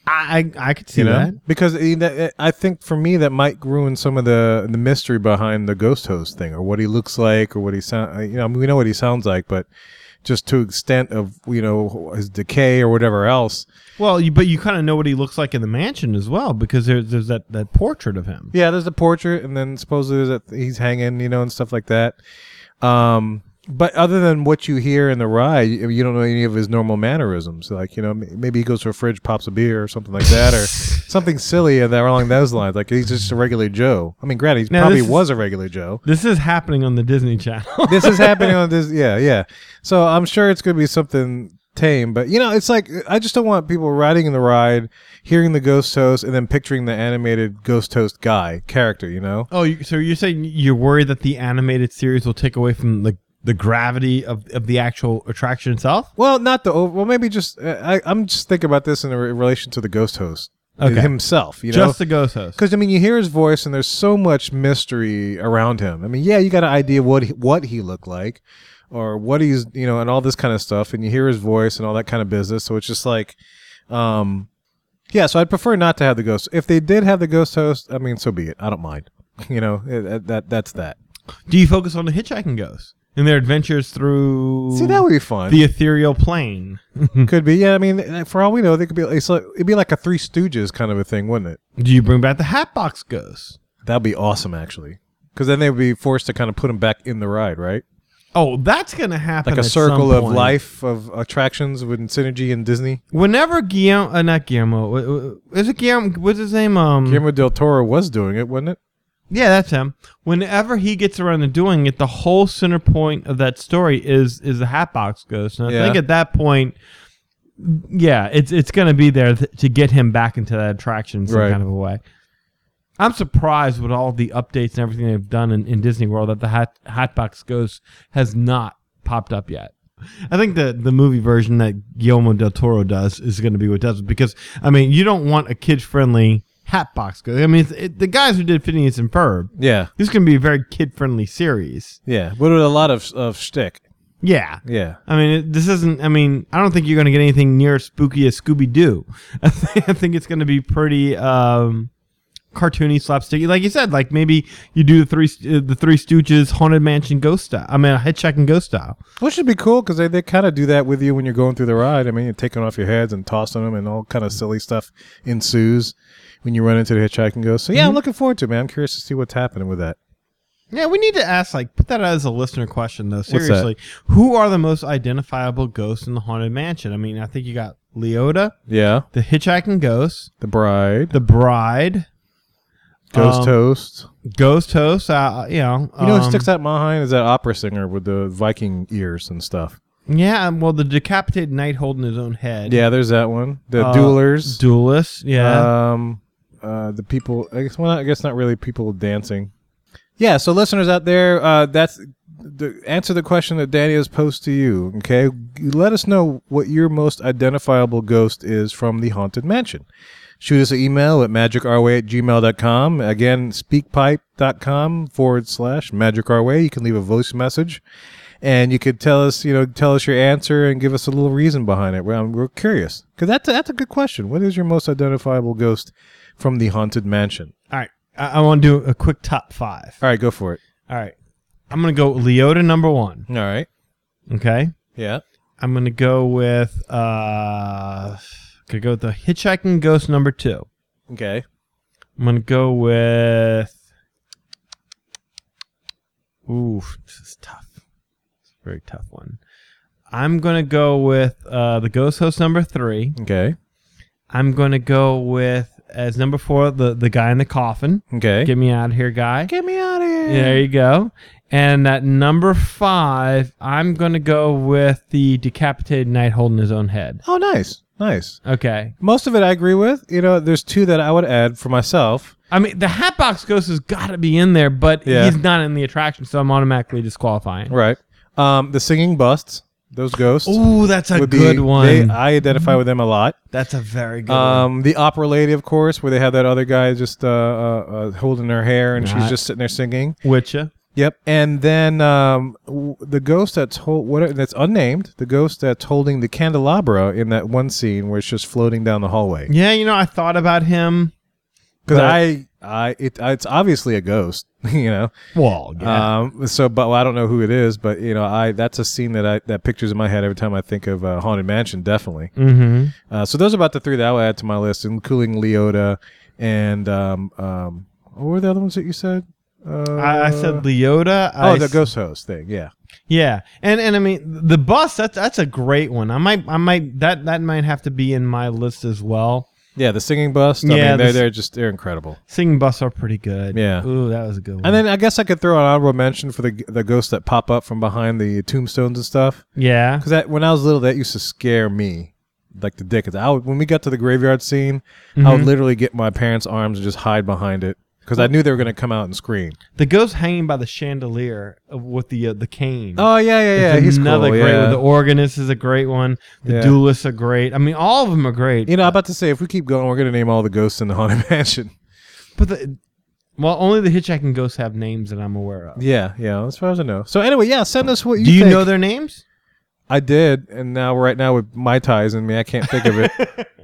Speaker 2: I I, I could see
Speaker 1: You know,
Speaker 2: that.
Speaker 1: because eh, I think for me that might ruin some of the the mystery behind the ghost host thing, or what he looks like, or what he sound. You know, I mean, we know what he sounds like, but just to extent of you know his decay or whatever else.
Speaker 2: Well, you, but you kind of know what he looks like in the mansion as well because there's there's that, that portrait of him.
Speaker 1: Yeah, there's a portrait, and then supposedly there's that he's hanging, you know, and stuff like that. Um, but other than what you hear in the ride, you don't know any of his normal mannerisms. Like, you know, maybe he goes to a fridge, pops a beer, or something like that, or (laughs) something silly along those lines. Like he's just a regular Joe. I mean, granted, he
Speaker 2: Now,
Speaker 1: probably
Speaker 2: is-
Speaker 1: was a regular Joe.
Speaker 2: This is happening on the Disney Channel. (laughs)
Speaker 1: this is happening on (laughs) this. Yeah, yeah. So I'm sure it's going to be something tame, but you know, it's like I just don't want people riding in the ride, hearing the ghost host, and then picturing the animated ghost host guy character. You know.
Speaker 2: oh, so you're saying you're worried that the animated series will take away from the the gravity of, of the actual attraction itself?
Speaker 1: Well, not the over. Well, maybe just uh, I, I'm just thinking about this in re- relation to the ghost host
Speaker 2: Okay.
Speaker 1: himself. You know,
Speaker 2: Just the ghost host.
Speaker 1: because I mean, you hear his voice, and there's so much mystery around him. I mean, yeah, you got an idea what he, what he looked like, or what he's you know, and all this kind of stuff, and you hear his voice and all that kind of business. So it's just like, um, yeah. So I'd prefer not to have the ghost. If they did have the ghost host, I mean, so be it. I don't mind. (laughs) You know, it, it- that that's that.
Speaker 2: Do you focus on the hitchhiking ghosts and their adventures through
Speaker 1: See, that would be fun.
Speaker 2: the ethereal plane? (laughs)
Speaker 1: Could be, yeah. I mean, for all we know, they could be. It's like, it'd be like a Three Stooges kind of a thing, wouldn't it?
Speaker 2: Do you bring back the Hatbox ghosts?
Speaker 1: That'd be awesome, actually. Because then they would be forced to kind of put them back in the ride, right?
Speaker 2: Oh, that's gonna happen.
Speaker 1: Like a
Speaker 2: at
Speaker 1: circle
Speaker 2: some
Speaker 1: of
Speaker 2: point.
Speaker 1: life of attractions with Synergy and Disney.
Speaker 2: Whenever Guillermo, uh, not Guillermo, w- w- is it Guillermo? What's his name? Um,
Speaker 1: Guillermo del Toro was doing it, wasn't it?
Speaker 2: Yeah, that's him. Whenever he gets around to doing it, the whole center point of that story is is the Hatbox Ghost. And I
Speaker 1: Yeah.
Speaker 2: think at that point, yeah, it's it's going to be there th- to get him back into that attraction in some
Speaker 1: Right.
Speaker 2: kind of a way. I'm surprised with all the updates and everything they've done in, in Disney World that the Hat, Hatbox Ghost has not popped up yet. I think the the movie version that Guillermo del Toro does is going to be what does it because I mean you don't want a kid friendly Hatbox Ghost. I mean it's, it, the guys who did Phineas and Ferb
Speaker 1: Yeah,
Speaker 2: this to be a very kid friendly series.
Speaker 1: yeah. But with a lot of of shtick.
Speaker 2: Yeah.
Speaker 1: Yeah,
Speaker 2: I mean, it, this isn't. I mean, I don't think you're going to get anything near as spooky as Scooby Doo. I, (laughs) think- I think it's going to be pretty um, cartoony, slapsticky. Like you said, like maybe you do the three uh, the Three Stooges haunted mansion ghost style. I mean, a head-checking ghost style.
Speaker 1: which should be cool because they, they kind of do that with you when you're going through the ride. I mean, you're taking off your heads and tossing them, and all kind of silly stuff ensues when you run into the hitchhiking ghost. So yeah, I'm looking forward to it, man. I'm curious to see what's happening with that.
Speaker 2: Yeah, we need to ask, like, put that as a listener question, though. Seriously, who are the most identifiable ghosts in the haunted mansion? I mean, I think you got Leota,
Speaker 1: Yeah,
Speaker 2: the hitchhiking ghost,
Speaker 1: the bride,
Speaker 2: the bride,
Speaker 1: ghost
Speaker 2: um,
Speaker 1: host.
Speaker 2: ghost host. Uh, you know,
Speaker 1: You know who
Speaker 2: um,
Speaker 1: sticks out in my mind is that opera singer with the Viking ears and stuff.
Speaker 2: Yeah, um, well, the decapitated knight holding his own head.
Speaker 1: Yeah, there's that one. The
Speaker 2: Uh,
Speaker 1: duelers.
Speaker 2: Duelist, yeah.
Speaker 1: Um, uh, the people. I guess. Well, I guess not really people dancing. Yeah. So listeners out there, uh, that's the answer the question that Danny has posed to you. Okay, let us know what your most identifiable ghost is from the haunted mansion. Shoot us an email at magicourway at gmail.com. Again, speakpipe.com forward slash magicourway. You can leave a voice message and you could tell us, you know, tell us your answer and give us a little reason behind it. We're, we're curious because that's that's a good question. What is your most identifiable ghost from the haunted mansion?
Speaker 2: All right, I, I want to do a quick top five.
Speaker 1: All right, go for it.
Speaker 2: All right, I'm gonna go Leota number one.
Speaker 1: All right,
Speaker 2: Okay,
Speaker 1: yeah,
Speaker 2: I'm gonna go with uh, gonna go with the hitchhiking ghost number two.
Speaker 1: okay,
Speaker 2: I'm gonna go with. Ooh, this is tough. It's a very tough one. I'm gonna go with uh, the ghost host number three.
Speaker 1: okay,
Speaker 2: I'm gonna go with as number four the the guy in the coffin.
Speaker 1: okay.
Speaker 2: Get me out of here, guy.
Speaker 1: Get me out of here.
Speaker 2: There you go. And at number five, I'm gonna go with the decapitated knight holding his own head.
Speaker 1: Oh, nice, nice.
Speaker 2: Okay.
Speaker 1: Most of it I agree with. You know, there's two that I would add for myself.
Speaker 2: I mean, the Hatbox Ghost has got to be in there, but
Speaker 1: Yeah.
Speaker 2: he's not in the attraction, so I'm automatically disqualifying.
Speaker 1: Right. Um, the singing busts, those ghosts.
Speaker 2: Oh, that's a
Speaker 1: would
Speaker 2: good
Speaker 1: be,
Speaker 2: one.
Speaker 1: They, I identify with them a lot.
Speaker 2: that's a very good one.
Speaker 1: Um, the opera lady, of course, where they have that other guy just uh, uh, uh, holding her hair and she's
Speaker 2: Right.
Speaker 1: just sitting there singing.
Speaker 2: Witcha.
Speaker 1: Yep. And then um, w- the ghost that's hold, what that's unnamed, the ghost that's holding the candelabra in that one scene where it's just floating down the hallway.
Speaker 2: Yeah, you know, I thought about him.
Speaker 1: Because
Speaker 2: But-
Speaker 1: I, I, it, it's obviously a ghost, (laughs) you know.
Speaker 2: Well,
Speaker 1: Um, so, but well, I don't know who it is, but you know, I that's a scene that I that pictures in my head every time I think of uh, haunted mansion. Definitely.
Speaker 2: mm-hmm.
Speaker 1: Uh, so those are about the three that I would add to my list, including Leota and um, um, what were the other ones that you said? Uh,
Speaker 2: I, I said Leota.
Speaker 1: oh,
Speaker 2: I
Speaker 1: the ghost host thing. Yeah.
Speaker 2: Yeah, and and I mean the bus. That's that's a great one. I might I might that that might have to be in my list as well.
Speaker 1: Yeah, the singing bust. I
Speaker 2: Yeah,
Speaker 1: mean, they're they're just they're incredible.
Speaker 2: Singing bus are pretty good.
Speaker 1: Yeah.
Speaker 2: Ooh, that was a good one.
Speaker 1: And then I guess I could throw an honorable mention for the the ghosts that pop up from behind the tombstones and stuff.
Speaker 2: yeah,
Speaker 1: Because that when I was little, that used to scare me, like the dickens. I would, when we got to the graveyard scene, I
Speaker 2: Mm-hmm.
Speaker 1: would literally get my parents' arms and just hide behind it because I knew they were going to come out and scream.
Speaker 2: the ghost hanging by the chandelier of- with the uh, the cane.
Speaker 1: Oh yeah, yeah, yeah.
Speaker 2: It's
Speaker 1: He's
Speaker 2: another
Speaker 1: cool.
Speaker 2: great
Speaker 1: yeah.
Speaker 2: one. The organist is a great one. The
Speaker 1: Yeah.
Speaker 2: duelists are great. I mean, all of them are great.
Speaker 1: you know, I'm about to say if we keep going, we're going to name all the ghosts in the haunted (laughs) mansion.
Speaker 2: But the, well, only the hitchhiking ghosts have names that I'm aware of.
Speaker 1: Yeah, yeah. As far as I know. So anyway, yeah. Send us what you.
Speaker 2: Do you
Speaker 1: think.
Speaker 2: know their names?
Speaker 1: I did, and now right now with my ties in me, I can't think of it. (laughs)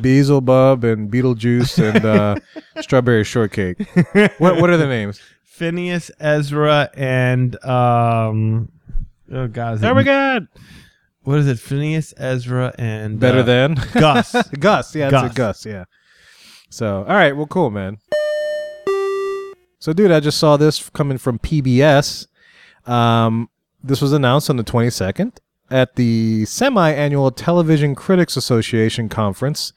Speaker 1: Beelzebub and Beetlejuice and uh, (laughs) Strawberry Shortcake. What what are the names?
Speaker 2: Phineas, Ezra, and um. Oh God! Is it,
Speaker 1: Oh my God!
Speaker 2: What is it? Phineas, Ezra, and
Speaker 1: Better
Speaker 2: uh,
Speaker 1: than
Speaker 2: Gus. (laughs)
Speaker 1: Gus. Yeah, it's
Speaker 2: Gus.
Speaker 1: a Gus. Yeah. So all right, well, cool, man. So, dude, I just saw this coming from PBS. Um, this was announced on the 22nd at the semi-annual Television Critics Association conference.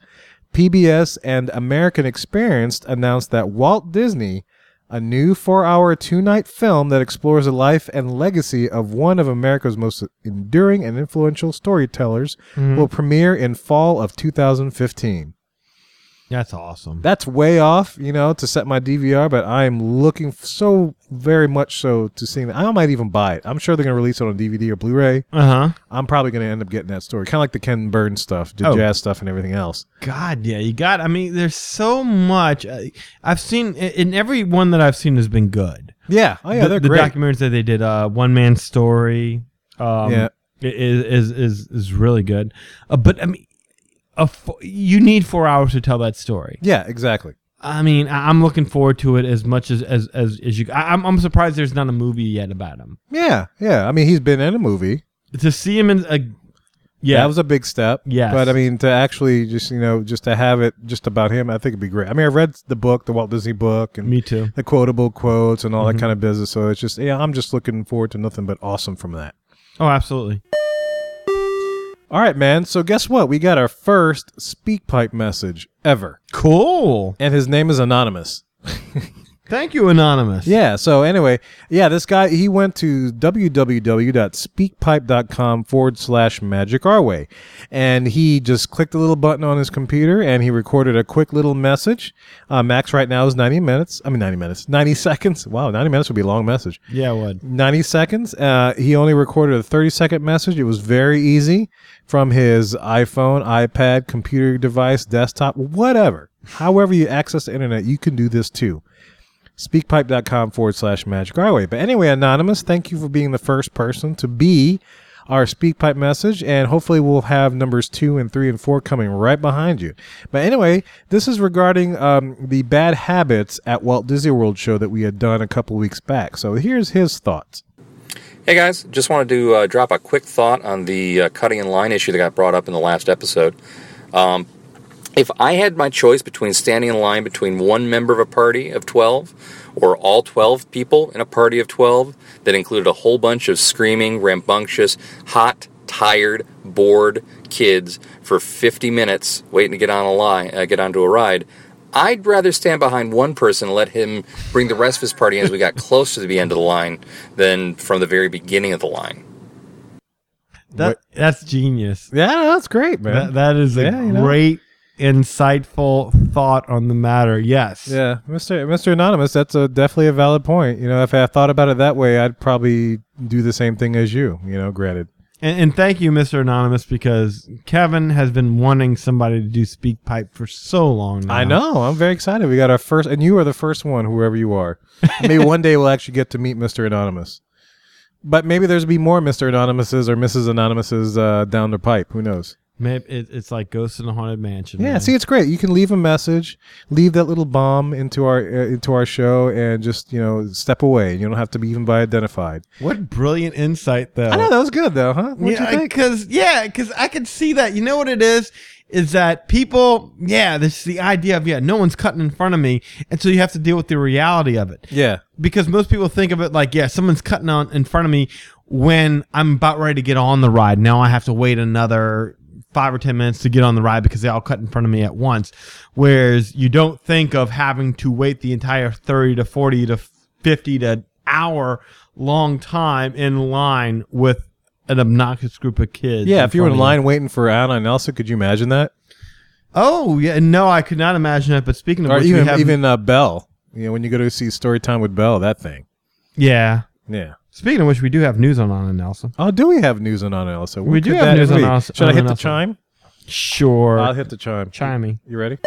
Speaker 1: PBS and American Experience announced that Walt Disney, a new four-hour, two-night film that explores the life and legacy of one of America's most enduring and influential storytellers, mm-hmm. will premiere in fall of 2015.
Speaker 2: That's awesome.
Speaker 1: That's way off, you know, to set my DVR, but I'm looking so very much so to seeing that. I might even buy it. I'm sure they're going to release it on DVD or Blu-ray.
Speaker 2: Uh huh.
Speaker 1: I'm probably going to end up getting that story, kind of like the Ken Burns stuff, the
Speaker 2: Oh.
Speaker 1: jazz stuff, and everything else.
Speaker 2: God, yeah, you got. I mean, there's so much. Uh, I've seen, in every one that I've seen has been good.
Speaker 1: Yeah, oh yeah,
Speaker 2: the,
Speaker 1: they're
Speaker 2: the
Speaker 1: great.
Speaker 2: documentaries that they did, uh, One Man Story, um,
Speaker 1: Yeah.
Speaker 2: is is is is really good. Uh, but I mean, a fo- you need four hours to tell that story.
Speaker 1: yeah, exactly.
Speaker 2: I mean, I- I'm looking forward to it as much as as as, as you. I, I'm I'm surprised there's not a movie yet about him.
Speaker 1: Yeah, yeah. I mean, he's been in a movie.
Speaker 2: To see him in a, yeah,
Speaker 1: That was a big step.
Speaker 2: Yes.
Speaker 1: But I mean, to actually just, you know, just to have it just about him, I think it'd be great. I mean, I read the book, the Walt Disney book, and
Speaker 2: me too.
Speaker 1: the quotable quotes and all
Speaker 2: Mm-hmm.
Speaker 1: that kind of business. So it's just, yeah, I'm just looking forward to nothing but awesome from that.
Speaker 2: Oh, absolutely.
Speaker 1: All right, man. So guess what? We got our first speak pipe message ever.
Speaker 2: Cool.
Speaker 1: And his name is Anonymous. (laughs)
Speaker 2: Thank you, anonymous.
Speaker 1: Yeah. So anyway, yeah, this guy he went to www.speakpipe.com forward slash magic our way, and he just clicked a little button on his computer and he recorded a quick little message. Uh, max right now is ninety minutes. I mean ninety minutes, ninety (laughs) seconds. Wow, ninety minutes would be a long message.
Speaker 2: Yeah. it would.
Speaker 1: 90 seconds. Uh, he only recorded a 30 second message. It was very easy from his iPhone, iPad, computer device, desktop, whatever. However, you access the internet, you can do this too. Speakpipe.com forward slash magic our way. But anyway, Anonymous, thank you for being the first person to be our SpeakPipe message, and hopefully we'll have numbers two and three and four coming right behind you. But anyway, this is regarding um, the bad habits at Walt Disney World show that we had done a couple weeks back. So here's his thoughts.
Speaker 5: Hey guys, just wanted to uh, drop a quick thought on the uh, cutting in line issue that got brought up in the last episode. Um, if I had my choice between standing in line between one member of a party of 12 or all 12 people in a party of 12 that included a whole bunch of screaming, rambunctious, hot, tired, bored kids for 50 minutes waiting to get on a line, uh, get onto a ride, I'd rather stand behind one person and let him bring the rest of his party as we got close to the end of the line than from the very beginning of the line.
Speaker 2: That that's genius.
Speaker 1: Yeah, that's great, man.
Speaker 2: That, that is a
Speaker 1: Yeah, you know.
Speaker 2: Insightful thought on the matter. Yes.
Speaker 1: Yeah, Mr. Mr. Anonymous, that's a definitely a valid point. You know, if I thought about it that way, I'd probably do the same thing as you. You know, granted.
Speaker 2: And, and thank you, Mr. Anonymous, because Kevin has been wanting somebody to do Speak Pipe for so long now.
Speaker 1: I know. I'm very excited. We got our first, and you are the first one, whoever you are. (laughs) maybe one day we'll actually get to meet Mr. Anonymous. But maybe there's be more Mr. Anonymouses or Mrs. Anonymouses uh, down the pipe. Who knows?
Speaker 2: Maybe it, it's like Ghost in a Haunted Mansion.
Speaker 1: Yeah,
Speaker 2: man.
Speaker 1: see, it's great. You can leave a message, leave that little bomb into our uh, into our show, and just you know step away. You don't have to be even by identified.
Speaker 2: What brilliant insight, though.
Speaker 1: I know that was good though, huh? What'd you
Speaker 2: yeah,
Speaker 1: think?
Speaker 2: because yeah, because I could see that. You know what it is? Is that people? Yeah, this is the idea of yeah, no one's cutting in front of me, and so you have to deal with the reality of it.
Speaker 1: Yeah,
Speaker 2: Because most people think of it like yeah, someone's cutting on in front of me when I'm about ready to get on the ride. Now I have to wait another five or ten minutes to get on the ride because they all cut in front of me at once. Whereas you don't think of having to wait the entire thirty to forty to fifty to hour long time in line with an obnoxious group of kids.
Speaker 1: yeah. If you were in line waiting for Anna and Elsa, could you imagine that?
Speaker 2: Oh yeah, no, I could not imagine it. But speaking of
Speaker 1: Or
Speaker 2: which,
Speaker 1: even
Speaker 2: we have,
Speaker 1: even uh, Belle. You know, when you go to see Story Time with Belle, that thing.
Speaker 2: yeah.
Speaker 1: Yeah.
Speaker 2: Speaking of which, we do have news on Anna and Elsa.
Speaker 1: Oh, do we have news on Anna and Elsa?
Speaker 2: We do have news on? Elsa-
Speaker 1: Should I hit the chime?
Speaker 2: Sure,
Speaker 1: I'll hit the chime.
Speaker 2: chimey.
Speaker 1: You ready?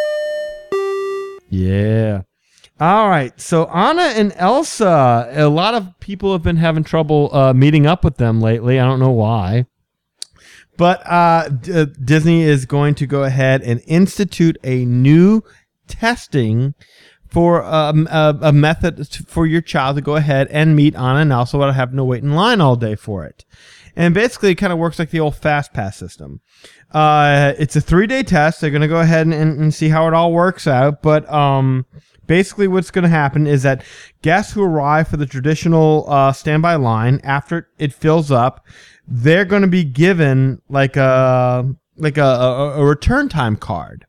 Speaker 2: Yeah. All right. So Anna and Elsa, a lot of people have been having trouble uh, meeting up with them lately. I don't know why. But uh, D- uh, Disney is going to go ahead and institute a new testing for um, a, a method for your child to go ahead and meet Anna and Elsa without having to wait in line all day for it. And basically, it kind of works like the old fast pass system. Uh, it's a three day test. They're going to go ahead and, and, and see how it all works out. But um, basically, what's going to happen is that guests who arrive for the traditional uh, standby line after it fills up, they're going to be given like a like a, a, a return time card,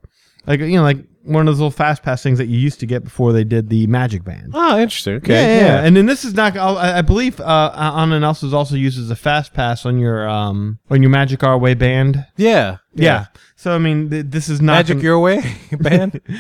Speaker 2: like you know, like one of those little fast pass things that you used to get before they did the Magic Band.
Speaker 1: Oh, interesting. Okay.
Speaker 2: Yeah, yeah,
Speaker 1: Yeah.
Speaker 2: And then this is not. I I believe uh, Anna and Elsa is also used as a fast pass on your um on your Magic Our Way band.
Speaker 1: yeah.
Speaker 2: Yeah. So I mean, th- this is not
Speaker 1: Magic
Speaker 2: gonna-
Speaker 1: Your Way (laughs) band. (laughs)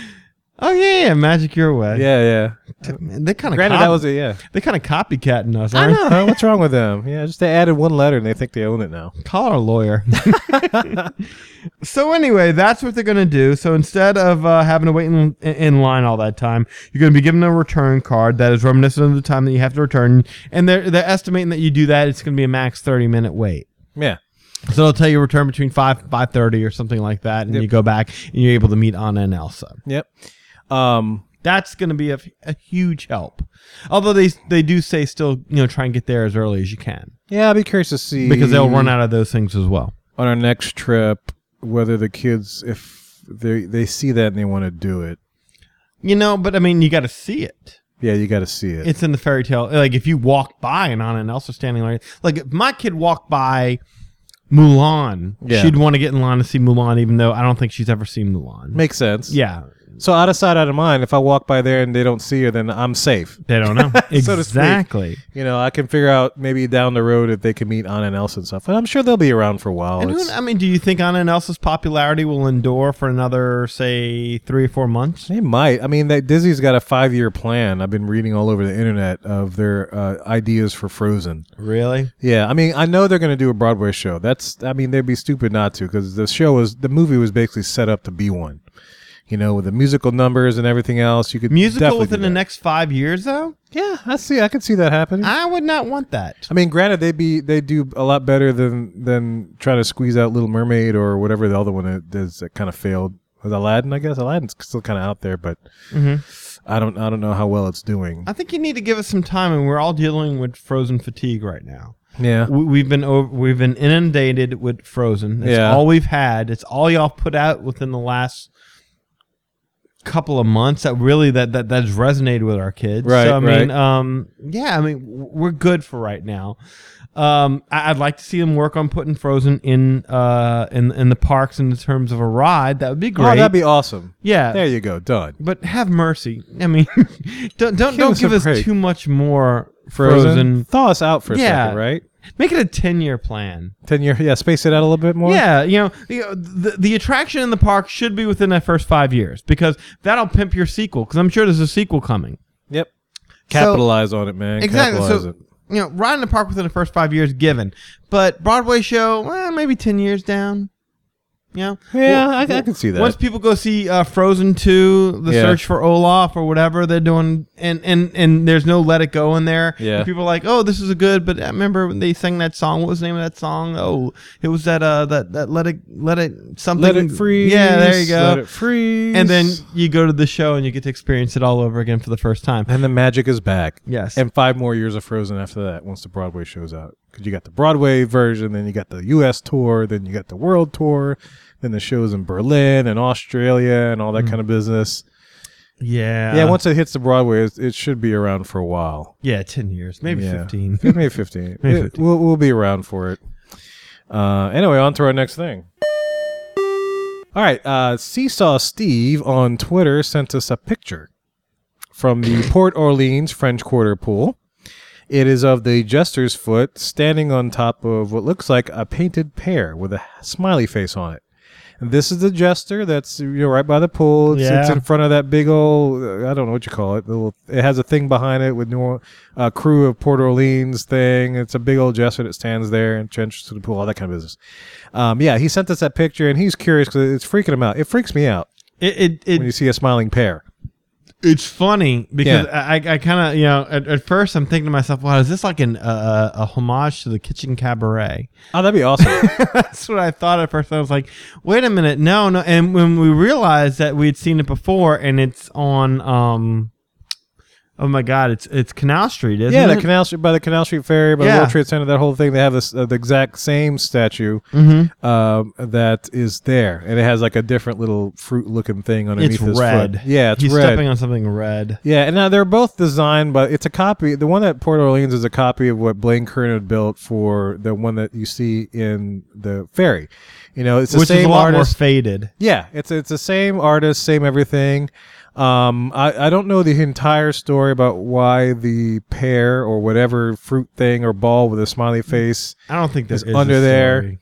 Speaker 2: Oh yeah, yeah, Magic Your Way.
Speaker 1: yeah, yeah.
Speaker 2: Man, they kind of
Speaker 1: Granted, that was a yeah.
Speaker 2: they kind of copycatting us.
Speaker 1: I
Speaker 2: Aren't
Speaker 1: know. huh? What's wrong with them? Yeah, just they added one letter and they think they own it now.
Speaker 2: Call our lawyer. (laughs) (laughs) so anyway, that's what they're gonna do. So instead of uh, having to wait in, in line all that time, you're gonna be given a return card that is reminiscent of the time that you have to return, and they're they're estimating that you do that, it's gonna be a max thirty minute wait.
Speaker 1: Yeah.
Speaker 2: So they'll tell you return between five five thirty or something like that, and
Speaker 1: Yep.
Speaker 2: you go back and you're able to meet Anna and Elsa.
Speaker 1: Yep. Um.
Speaker 2: That's going to be a, a huge help. Although they they do say still you know try and get there as early as you can
Speaker 1: Yeah, I'd be curious to see
Speaker 2: because they'll run out of those things as well.
Speaker 1: on our next trip whether the kids if they they see that and they want to do it.
Speaker 2: You know, but I mean you got to see it.
Speaker 1: Yeah, you got to see it.
Speaker 2: It's in the fairy tale. Like if you walk by and Anna and Elsa standing like like if my kid walked by Mulan,
Speaker 1: Yeah.
Speaker 2: she'd want to get in line to see Mulan, even though I don't think she's ever seen Mulan.
Speaker 1: Makes sense.
Speaker 2: yeah,
Speaker 1: So out of sight, out of mind. If I walk by there and they don't see her, then I'm safe.
Speaker 2: they don't know (laughs)
Speaker 1: So to speak.
Speaker 2: exactly.
Speaker 1: You know, I can figure out maybe down the road if they can meet Anna and Elsa and stuff. But I'm sure they'll be around for a while.
Speaker 2: And who,
Speaker 1: It's-
Speaker 2: I mean, do you think Anna and Elsa's popularity will endure for another, say, three or four months?
Speaker 1: They might. I mean, that Disney's got a five-year plan. I've been reading all over the internet of their uh, ideas for Frozen.
Speaker 2: Really?
Speaker 1: Yeah, I mean, I know they're going to do a Broadway show. That's, I mean, they'd be stupid not to because the show was, the movie was basically set up to be one. You know, with the musical numbers and everything else, you could
Speaker 2: Musical within the next five years, though?
Speaker 1: Yeah, I see. I could see that happening. I,
Speaker 2: would not want that.
Speaker 1: I mean, granted, they'd be they do a lot better than than trying to squeeze out Little Mermaid or whatever the other one that does that kind of failed. With Aladdin, I guess Aladdin's still kind of out there, but mm-hmm. I don't I don't know how well it's doing.
Speaker 2: I think you need to give us some time, and we're all dealing with Frozen fatigue right now.
Speaker 1: Yeah,
Speaker 2: We, we've been over, we've been inundated with Frozen. It's
Speaker 1: Yeah.
Speaker 2: all we've had. It's all y'all put out within the last couple of months that really that that that's resonated with our kids.
Speaker 1: Right,
Speaker 2: So, I mean,
Speaker 1: right.
Speaker 2: um, yeah, I mean, we're good for right now. Um, I, I'd like to see them work on putting Frozen in uh in in the parks in terms of a ride. That would be great.
Speaker 1: oh, that'd be awesome.
Speaker 2: yeah.
Speaker 1: There you go, done.
Speaker 2: but have mercy. I mean, (laughs) don't don't
Speaker 1: Give
Speaker 2: don't
Speaker 1: us
Speaker 2: give us
Speaker 1: break.
Speaker 2: too much more
Speaker 1: Frozen,
Speaker 2: Frozen.
Speaker 1: thaw us out for a
Speaker 2: Yeah.
Speaker 1: second, right?
Speaker 2: Make it a ten year plan.
Speaker 1: Ten year, yeah, space it out a little bit more.
Speaker 2: Yeah, you know, know, the the attraction in the park should be within that first five years because that'll pimp your sequel. Because I'm sure there's a sequel coming.
Speaker 1: Yep. Capitalize on it, man.
Speaker 2: Exactly.
Speaker 1: Capitalize
Speaker 2: So
Speaker 1: it.
Speaker 2: you know, ride in the park within the first five years, given. But Broadway show, well, maybe ten years down. You know?
Speaker 1: Yeah,
Speaker 2: Well,
Speaker 1: I, I can see that.
Speaker 2: Once people go see uh, Frozen two, the
Speaker 1: Yeah.
Speaker 2: search for Olaf or whatever they're doing, and and and there's no Let It Go in there.
Speaker 1: Yeah.
Speaker 2: people are like, oh, this is a good. But I remember when they sang that song. What was the name of that song? Oh, it was that uh that that Let It Let It something.
Speaker 1: Let it freeze.
Speaker 2: Yeah, there you go.
Speaker 1: Let it freeze.
Speaker 2: and then you go to the show and you get to experience it all over again for the first time.
Speaker 1: and the magic is back.
Speaker 2: Yes.
Speaker 1: And five more years of Frozen after that, once the Broadway shows out. Because you got the Broadway version, then you got the U.S. tour, then you got the world tour, then the shows in Berlin and Australia and all that kind of business.
Speaker 2: yeah.
Speaker 1: yeah, once it hits the Broadway, it, it should be around for a while.
Speaker 2: yeah, ten years, maybe
Speaker 1: Yeah.
Speaker 2: fifteen. (laughs)
Speaker 1: Maybe 15.
Speaker 2: Maybe
Speaker 1: It- We'll, we'll be around for it. Uh, anyway, on to our next thing. All right. Uh, Seesaw Steve on Twitter sent us a picture from the Port Orleans French Quarter pool. It is of the jester's foot standing on top of what looks like a painted pear with a smiley face on it. And this is the jester that's you know right by the pool. It's, it's in front of that big old I don't know what you call it. The little, it has a thing behind it with New Or- uh, crew of Port Orleans thing. It's a big old jester that stands there and trenches to the pool, all that kind of business. Um, yeah, he sent us that picture and he's curious because it's freaking him out. It freaks me out
Speaker 2: It it, it
Speaker 1: when you see a smiling pear.
Speaker 2: It's funny because
Speaker 1: Yeah.
Speaker 2: I, I kind of you know at, at first I'm thinking to myself, wow, is this like an uh, a homage to the Kitchen Cabaret?
Speaker 1: Oh, that'd be awesome. (laughs)
Speaker 2: That's what I thought at first. I was like, wait a minute, no, no. And when we realized that we'd seen it before, and it's on, um, oh my God, it's it's Canal Street, isn't it?
Speaker 1: yeah,
Speaker 2: it?
Speaker 1: the Canal Street by the Canal Street Ferry, by the
Speaker 2: Yeah.
Speaker 1: World Trade Center, that whole thing. They have this uh, the exact same statue
Speaker 2: Mhm.
Speaker 1: um, that is there, and it has like a different little fruit-looking thing underneath
Speaker 2: It's
Speaker 1: his
Speaker 2: red.
Speaker 1: foot. Yeah, it's
Speaker 2: He's
Speaker 1: red.
Speaker 2: stepping on something red.
Speaker 1: Yeah, and now they're both designed, but it's a copy. The one at Port Orleans is a copy of what Blaine Kern had built for the one that you see in the ferry. You know, it's the
Speaker 2: Which
Speaker 1: same
Speaker 2: is a lot
Speaker 1: artist.
Speaker 2: more faded.
Speaker 1: Yeah, it's it's the same artist, same everything. Um, I, I don't know the entire story about why the pear or whatever fruit thing or ball with a smiley face.
Speaker 2: I don't think
Speaker 1: It's
Speaker 2: there's
Speaker 1: under there.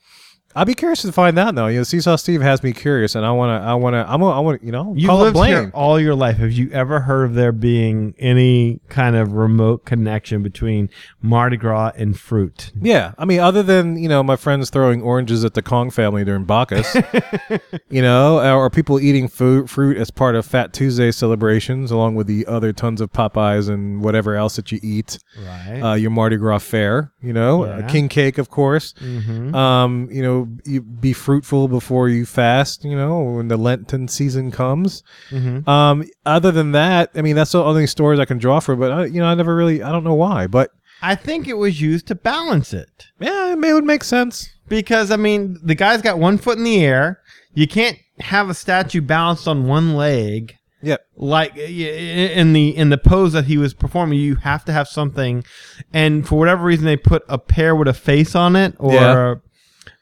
Speaker 1: I'll be curious to find out though. You know, Seesaw Steve has me curious, and I wanna, I wanna, I'm, gonna- I want to, you know,
Speaker 2: You've
Speaker 1: call it
Speaker 2: lived
Speaker 1: Blaine.
Speaker 2: here all your life. Have you ever heard of there being any kind of remote connection between Mardi Gras and fruit?
Speaker 1: Yeah, I mean, other than you know my friends throwing oranges at the Kong family during Bacchus, (laughs) you know, or people eating food, fruit as part of Fat Tuesday celebrations, along with the other tons of Popeyes and whatever else that you eat.
Speaker 2: Right.
Speaker 1: Uh, your Mardi Gras fare, you know, uh, king cake, of course.
Speaker 2: mm-hmm.
Speaker 1: Um, you know, you be fruitful before you fast. You know, when the Lenten season comes.
Speaker 2: Mm-hmm.
Speaker 1: Um, other than that, I mean, that's the only stories I can draw for. But I, you know, I never really, I don't know why, but
Speaker 2: I think it was used to balance it.
Speaker 1: yeah, it, may, it would make sense.
Speaker 2: Because I mean, the guy's got one foot in the air. You can't have a statue balanced on one leg.
Speaker 1: Yep.
Speaker 2: Like in the in the pose that he was performing, you have to have something, and for whatever reason, they put a pear with a face on it, or
Speaker 1: Yeah.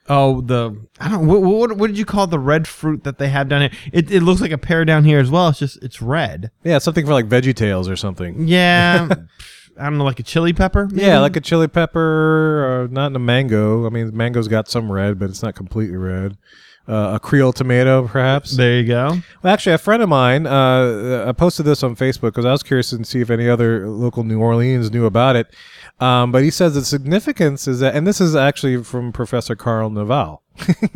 Speaker 2: Oh, the I don't what, what what did you call the red fruit that they have down here? It, it looks like a pear down here as well. It's just it's red.
Speaker 1: Yeah, something for like Veggie Tales or something.
Speaker 2: Yeah, (laughs) I don't know, like a chili pepper.
Speaker 1: Yeah, like a chili pepper, uh, not in a mango. I mean, mango's got some red, but it's not completely red. Uh, a Creole tomato, perhaps.
Speaker 2: there you go.
Speaker 1: Well, actually, a friend of mine, uh, I posted this on Facebook because I was curious to see if any other local New Orleans knew about it. Um, but he says the significance is that, and this is actually from Professor Carl Naval. (laughs)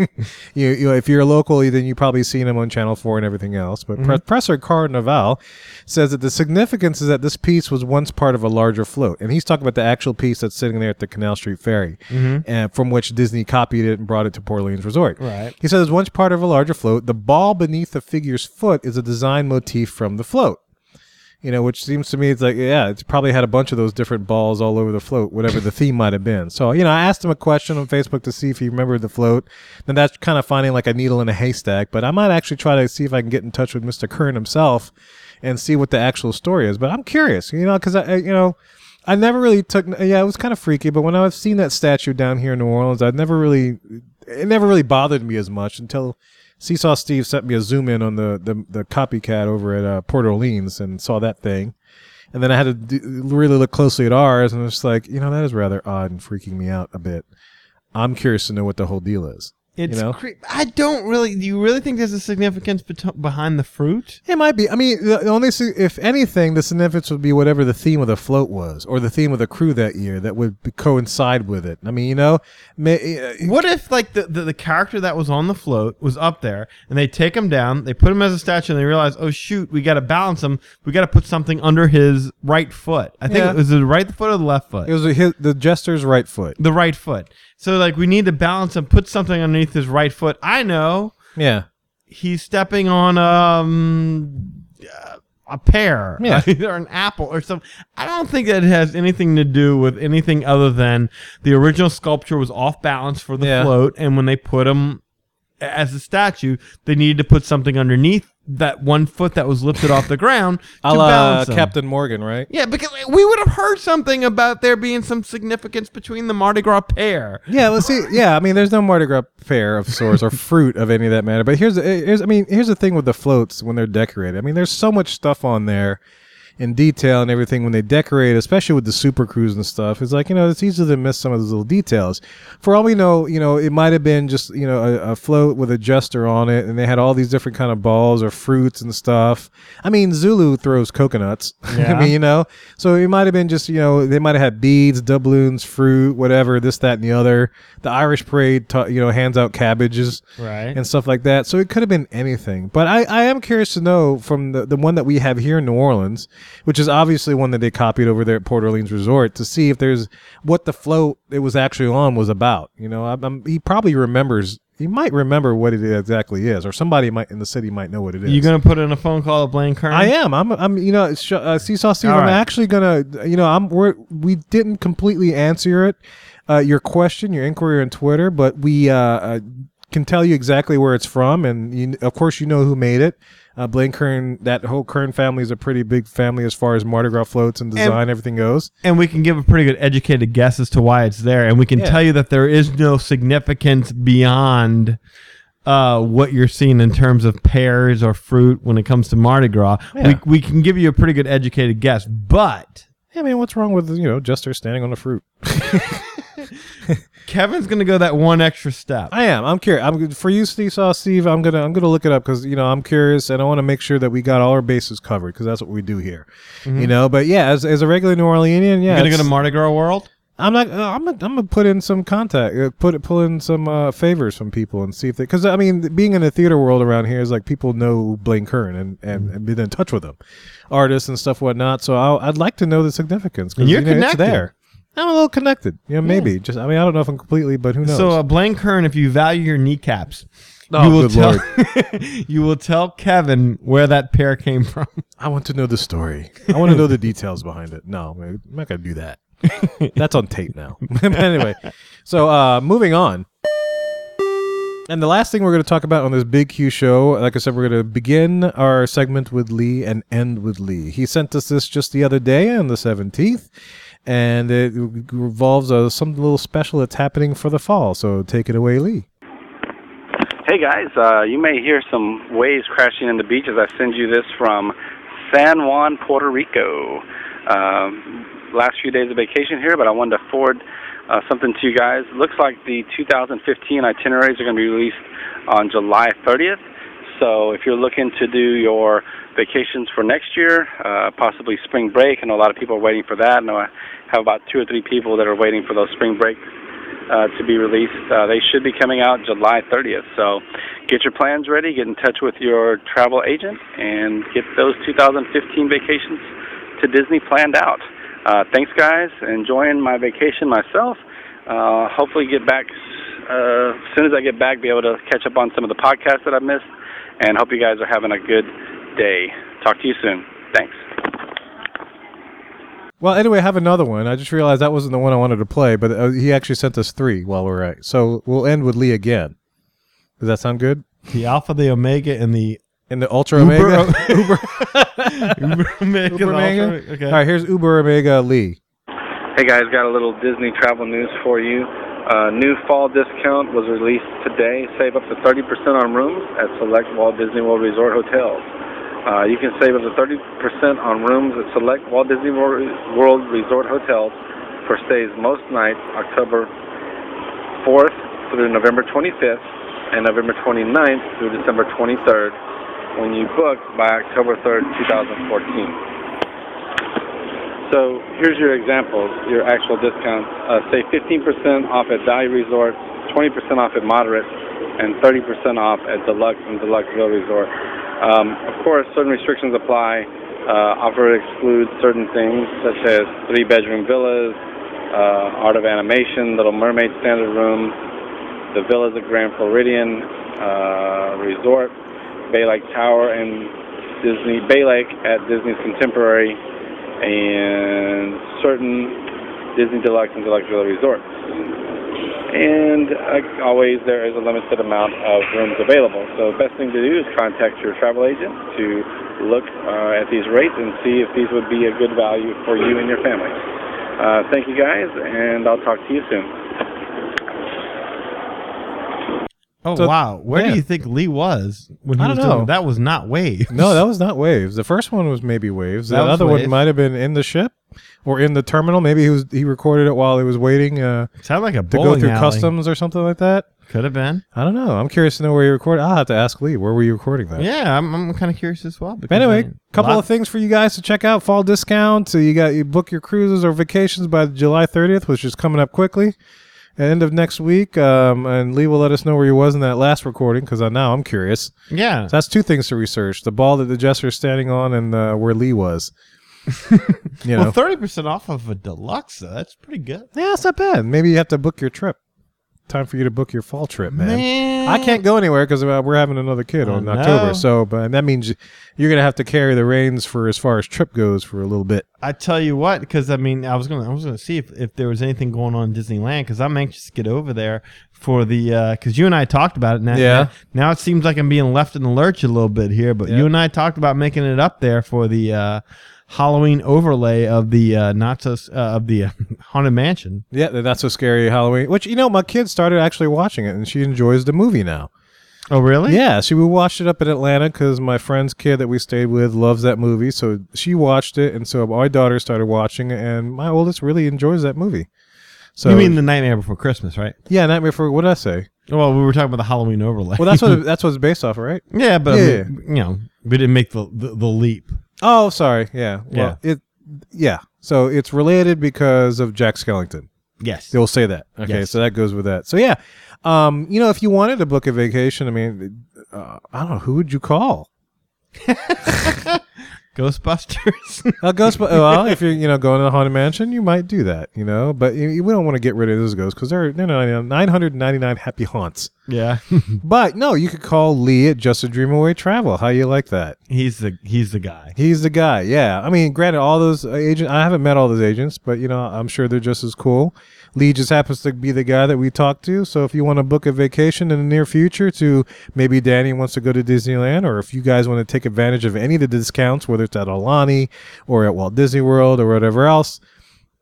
Speaker 1: you, you know, if you're local, then you've probably seen him on Channel Four and everything else. But mm-hmm. Professor Carl Naval says that the significance is that this piece was once part of a larger float, and he's talking about the actual piece that's sitting there at the Canal Street Ferry, and from which Disney copied it and brought it to Port Orleans Resort.
Speaker 2: Right.
Speaker 1: He says once part of a larger float, the ball beneath the figure's foot is a design motif from the float. You know, which seems to me it's like, yeah, it's probably had a bunch of those different balls all over the float, whatever the theme might have been. So, you know, I asked him a question on Facebook to see if he remembered the float. Then that's kind of finding like a needle in a haystack. But I might actually try to see if I can get in touch with Mr. Kern himself and see what the actual story is. But I'm curious, you know, because I, I- you know, I never really took. Yeah, it was kind of freaky. But when I've seen that statue down here in New Orleans, I'd never really, it never really bothered me as much until Seesaw Steve sent me a zoom in on the the, the copycat over at uh, Port Orleans and saw that thing. And then I had to do, really look closely at ours, and it's like, you know, that is rather odd and freaking me out a bit. I'm curious to know what the whole deal is.
Speaker 2: It's
Speaker 1: you know?
Speaker 2: cre- I don't really. Do you really think there's a significance bet- behind the fruit?
Speaker 1: It might be. I mean, the only, si- if anything, the significance would be whatever the theme of the float was, or the theme of the crew that year that would be- coincide with it. I mean, you know, may, uh,
Speaker 2: What if like the, the the character that was on the float was up there, and they take him down, they put him as a statue, and they realize, oh shoot, we got to balance him. We got to put something under his right foot. I think
Speaker 1: Yeah.
Speaker 2: it was the right foot or the left foot.
Speaker 1: it was a, his, the jester's right foot.
Speaker 2: the right foot. So like we need to balance and Put something underneath his right foot. I know
Speaker 1: Yeah,
Speaker 2: he's stepping on um uh, a pear
Speaker 1: Yeah. (laughs)
Speaker 2: or an apple or something. I don't think that it has anything to do with anything other than the original sculpture was off balance for the
Speaker 1: Yeah.
Speaker 2: float, and when they put him as a statue, they needed to put something underneath that one foot that was lifted off the (laughs) ground to balance him.
Speaker 1: Captain Morgan, right?
Speaker 2: Yeah, because we would have heard something about there being some significance between the Mardi Gras pear.
Speaker 1: Yeah, let's see. Yeah, I mean, there's no Mardi Gras pear of sorts or fruit of any of that matter. But here's, here's, I mean, here's the thing with the floats when they're decorated. I mean, there's so much stuff on there in detail and everything when they decorate, especially with the super krewes and stuff. It's like you know, it's easy to miss some of those little details. For all we know, you know, it might have been just you know a, a float with a jester on it, and they had all these different kind of balls or fruits and stuff. I mean, Zulu throws coconuts. (laughs)
Speaker 2: Yeah.
Speaker 1: I mean, you know, so it might have been just you know they might have had beads, doubloons, fruit, whatever, this, that, and the other. The Irish parade, ta- you know, hands out cabbages
Speaker 2: Right.
Speaker 1: and stuff like that. So it could have been anything. But I, I am curious to know from the, the one that we have here in New Orleans, which is obviously one that they copied over there at Port Orleans Resort, to see if there's what the float it was actually on was about. You know, I'm, I'm, he probably remembers. He might remember what it exactly is, or somebody might in the city might know what it is.
Speaker 2: You gonna put in a phone call to Blaine Kern?
Speaker 1: I am. I'm. I'm. You know, sh- uh, Seesaw Steve.
Speaker 2: All
Speaker 1: I'm
Speaker 2: right.
Speaker 1: actually gonna. You know, I'm. We're. We didn't completely answer it. Uh, your question, your inquiry on Twitter, but we uh, uh, can tell you exactly where it's from, and you, of course, you know who made it. Uh, Blaine Kern. That whole Kern family is a pretty big family as far as Mardi Gras floats and design, everything goes.
Speaker 2: And we can give a pretty good educated guess as to why it's there, and we can
Speaker 1: Yeah.
Speaker 2: tell you that there is no significance beyond uh, what you're seeing in terms of pears or fruit when it comes to Mardi Gras.
Speaker 1: Yeah.
Speaker 2: We we can give you a pretty good educated guess, but
Speaker 1: I mean, what's wrong with you know Jester standing on the fruit? (laughs)
Speaker 2: Kevin's gonna go that one extra step.
Speaker 1: I am. I'm curious. I'm for you, Seesaw Steve. I'm gonna I'm gonna look it up because you know I'm curious and I want to make sure that we got all our bases covered because that's what we do here. You know. But yeah, as, as a regular New Orleanian, yeah,
Speaker 2: You're gonna go
Speaker 1: it's-
Speaker 2: to Mardi Gras World.
Speaker 1: I'm not. Uh, I'm. Gonna, I'm gonna put in some contact. Uh, put pull in some uh, favors from people and see if they. Because I mean, being in the theater world around here is like people know Blaine Kern and and, and been in touch with them, artists and stuff whatnot. So I'll, I'd like to know the significance. 'cause,
Speaker 2: And you're
Speaker 1: you know, it's
Speaker 2: connected.
Speaker 1: there. I'm a little connected. You know, maybe. Just. I mean, I don't know if I'm completely, but who knows?
Speaker 2: So uh, Blaine Kern, if you value your kneecaps,
Speaker 1: Oh,
Speaker 2: you will
Speaker 1: good
Speaker 2: tell (laughs) you will tell Kevin where that pair came from.
Speaker 1: I want to know the story. I want to know the details behind it. No, I'm not gonna do that. (laughs) That's on tape now. but (laughs) anyway, so uh, moving on. And the last thing we're going to talk about on this Big Q show, like I said, we're going to begin our segment with Lee and end with Lee. He sent us this just the other day on the 17th, and it revolves uh, some little special that's happening for the fall. So take it away, Lee.
Speaker 3: Hey guys, uh, you may hear some waves crashing in the beach as I send you this from San Juan, Puerto Rico. Um, last few days of vacation here, but I wanted to forward uh, something to you guys. Looks like the 2015 itineraries are going to be released on July 30th. So if you're looking to do your vacations for next year, uh, possibly spring break, know a lot of people are waiting for that. I I have about two or three people that are waiting for those spring breaks uh, to be released. Uh, they should be coming out July 30th. So get your plans ready, get in touch with your travel agent, and get those 2015 vacations to Disney planned out. Uh, thanks, guys. Enjoying my vacation myself. Uh, hopefully, get back uh, as soon as I get back, be able to catch up on some of the podcasts that I missed, and hope you guys are having a good day. Talk to you soon. Thanks.
Speaker 1: Well, anyway, I have another one. I just realized that wasn't the one I wanted to play, but uh, he actually sent us three while we're at. So we'll end with Lee again. Does that sound good?
Speaker 2: The Alpha, the Omega, and the
Speaker 1: In the Ultra
Speaker 2: Uber-
Speaker 1: Omega? (laughs) Uber,
Speaker 2: Uber (laughs) Omega.
Speaker 1: Uber Omega?
Speaker 2: Ultra- Okay.
Speaker 1: All right, here's Uber Omega Lee.
Speaker 3: Hey guys, got a little Disney travel news for you. Uh, new fall discount was released today. Save up to 30% on rooms at select Walt Disney World Resort hotels. Uh, you can save up to 30% on rooms at select Walt Disney World Resort hotels for stays most nights October 4th through November 25th and November 29th through December 23rd when you book by October 3rd, 2014. So here's your examples, your actual discounts. Uh, say 15% off at Value Resort, 20% off at Moderate, and 30% off at Deluxe and Deluxe Villa Resort. Um, of course, certain restrictions apply. Uh, offer excludes certain things such as three-bedroom villas, uh, Art of Animation, Little Mermaid Standard Room, the Villas at Grand Floridian uh, Resort, Bay Lake Tower, and Disney Bay Lake at Disney's Contemporary, and certain Disney Deluxe and Deluxe Villa resorts. And uh, always, there is a limited amount of rooms available. So, the best thing to do is contact your travel agent to look uh, at these rates and see if these would be a good value for you and your family. Uh, thank you guys, and I'll talk to you soon.
Speaker 2: Oh
Speaker 1: So-
Speaker 2: wow, where
Speaker 1: yeah.
Speaker 2: do you think Lee was when he
Speaker 1: I don't
Speaker 2: doing
Speaker 1: know.
Speaker 2: that? Was not Waves.
Speaker 1: No, that was not waves. The first one was maybe waves. The
Speaker 2: That was
Speaker 1: other
Speaker 2: Waves.
Speaker 1: one might have been in the ship or in the terminal. Maybe he was he recorded it while he was waiting uh,
Speaker 2: sounded like a
Speaker 1: to go through
Speaker 2: alley.
Speaker 1: customs or something like that.
Speaker 2: Could have been.
Speaker 1: I don't know. I'm curious to know where you recorded. I'll have to ask Lee. Where were you recording that?
Speaker 2: Yeah, I'm, I'm kind of curious as well.
Speaker 1: Anyway, a couple
Speaker 2: lot-
Speaker 1: of things for you guys to check out. Fall discount. So you got you book your cruises or vacations by July 30th, which is coming up quickly. End of next week, um, and Lee will let us know where he was in that last recording because now I'm curious.
Speaker 2: Yeah,
Speaker 1: So that's two things to research: the ball that the jester is standing on, and uh, where Lee was. (laughs) you know,
Speaker 2: well, thirty percent off of a deluxe. That's pretty good.
Speaker 1: yeah, it's not bad. Maybe you have to book your trip. Time for you to book your fall trip, man.
Speaker 2: Man.
Speaker 1: I can't go anywhere because uh, we're having another kid
Speaker 2: I
Speaker 1: on. October. So, but that means you're gonna have to carry the reins for as far as trip goes for a little bit.
Speaker 2: I tell you what, because I mean, I was gonna, I was gonna see if, if there was anything going on in Disneyland, because I'm anxious to get over there for the, because you and I talked about it. Now,
Speaker 1: Yeah.
Speaker 2: Now it seems like I'm being left in the lurch a little bit here, but
Speaker 1: Yeah.
Speaker 2: you and I talked about making it up there for the uh, Halloween overlay of the uh, not so uh, of the uh, (laughs) haunted mansion.
Speaker 1: Yeah, the not so scary Halloween. Which you know, my kid started actually watching it, and she enjoys the movie now.
Speaker 2: Oh, really?
Speaker 1: Yeah, she we watched it up in Atlanta because my friend's kid that we stayed with loves that movie, so she watched it, and so my daughter started watching it, and my oldest really enjoys that movie. So
Speaker 2: you mean the Nightmare Before Christmas, right?
Speaker 1: yeah, Nightmare Before. what did I say?
Speaker 2: Well, we were talking about the Halloween overlay.
Speaker 1: Well, that's what (laughs) that's what it's based off, right?
Speaker 2: yeah, but I
Speaker 1: Yeah.
Speaker 2: mean, you know, we didn't make the the, the leap.
Speaker 1: Oh, sorry. Yeah. Well, it yeah. So it's related because of Jack Skellington.
Speaker 2: Yes.
Speaker 1: They'll say that. Okay,
Speaker 2: Yes.
Speaker 1: so that goes with that. So yeah, um, you know, if you wanted to book a vacation, I mean, uh, I don't know who would you call. (laughs)
Speaker 2: Ghostbusters. (laughs)
Speaker 1: A ghost. Oh, well, if you're you know going to the haunted mansion, you might do that. You know, but you, we don't want to get rid of those ghosts because they're they're nine hundred ninety nine happy haunts.
Speaker 2: yeah. (laughs)
Speaker 1: But no, you could call Lee at Just a Dream Away Travel. How you like that?
Speaker 2: he's the he's the guy.
Speaker 1: He's the guy. Yeah. I mean, granted, all those agents, I haven't met all those agents, but, you know, I'm sure they're just as cool. Lee just happens to be the guy that we talk to. So if you want to book a vacation in the near future to maybe Danny wants to go to Disneyland, or if you guys want to take advantage of any of the discounts, whether it's at Aulani or at Walt Disney World or whatever else,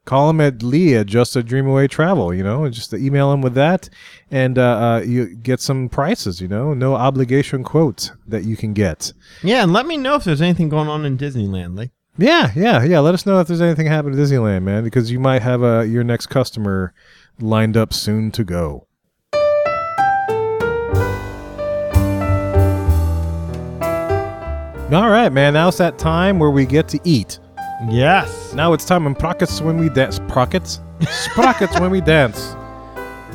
Speaker 1: call him at Lee at Just a Dream Away Travel, you know, and just email him with that and uh, uh, you get some prices, you know, no obligation quotes that you can get.
Speaker 2: Yeah, and let me know if there's anything going on in Disneyland, Lee.
Speaker 1: Yeah, yeah, yeah. Let us know if there's anything happening at Disneyland, man, because you might have uh, your next customer lined up soon to go. All right, man. Now it's that time where we get to eat.
Speaker 2: Yes.
Speaker 1: Now it's time in Prockets when we dance. Prockets? Sprockets when we dance.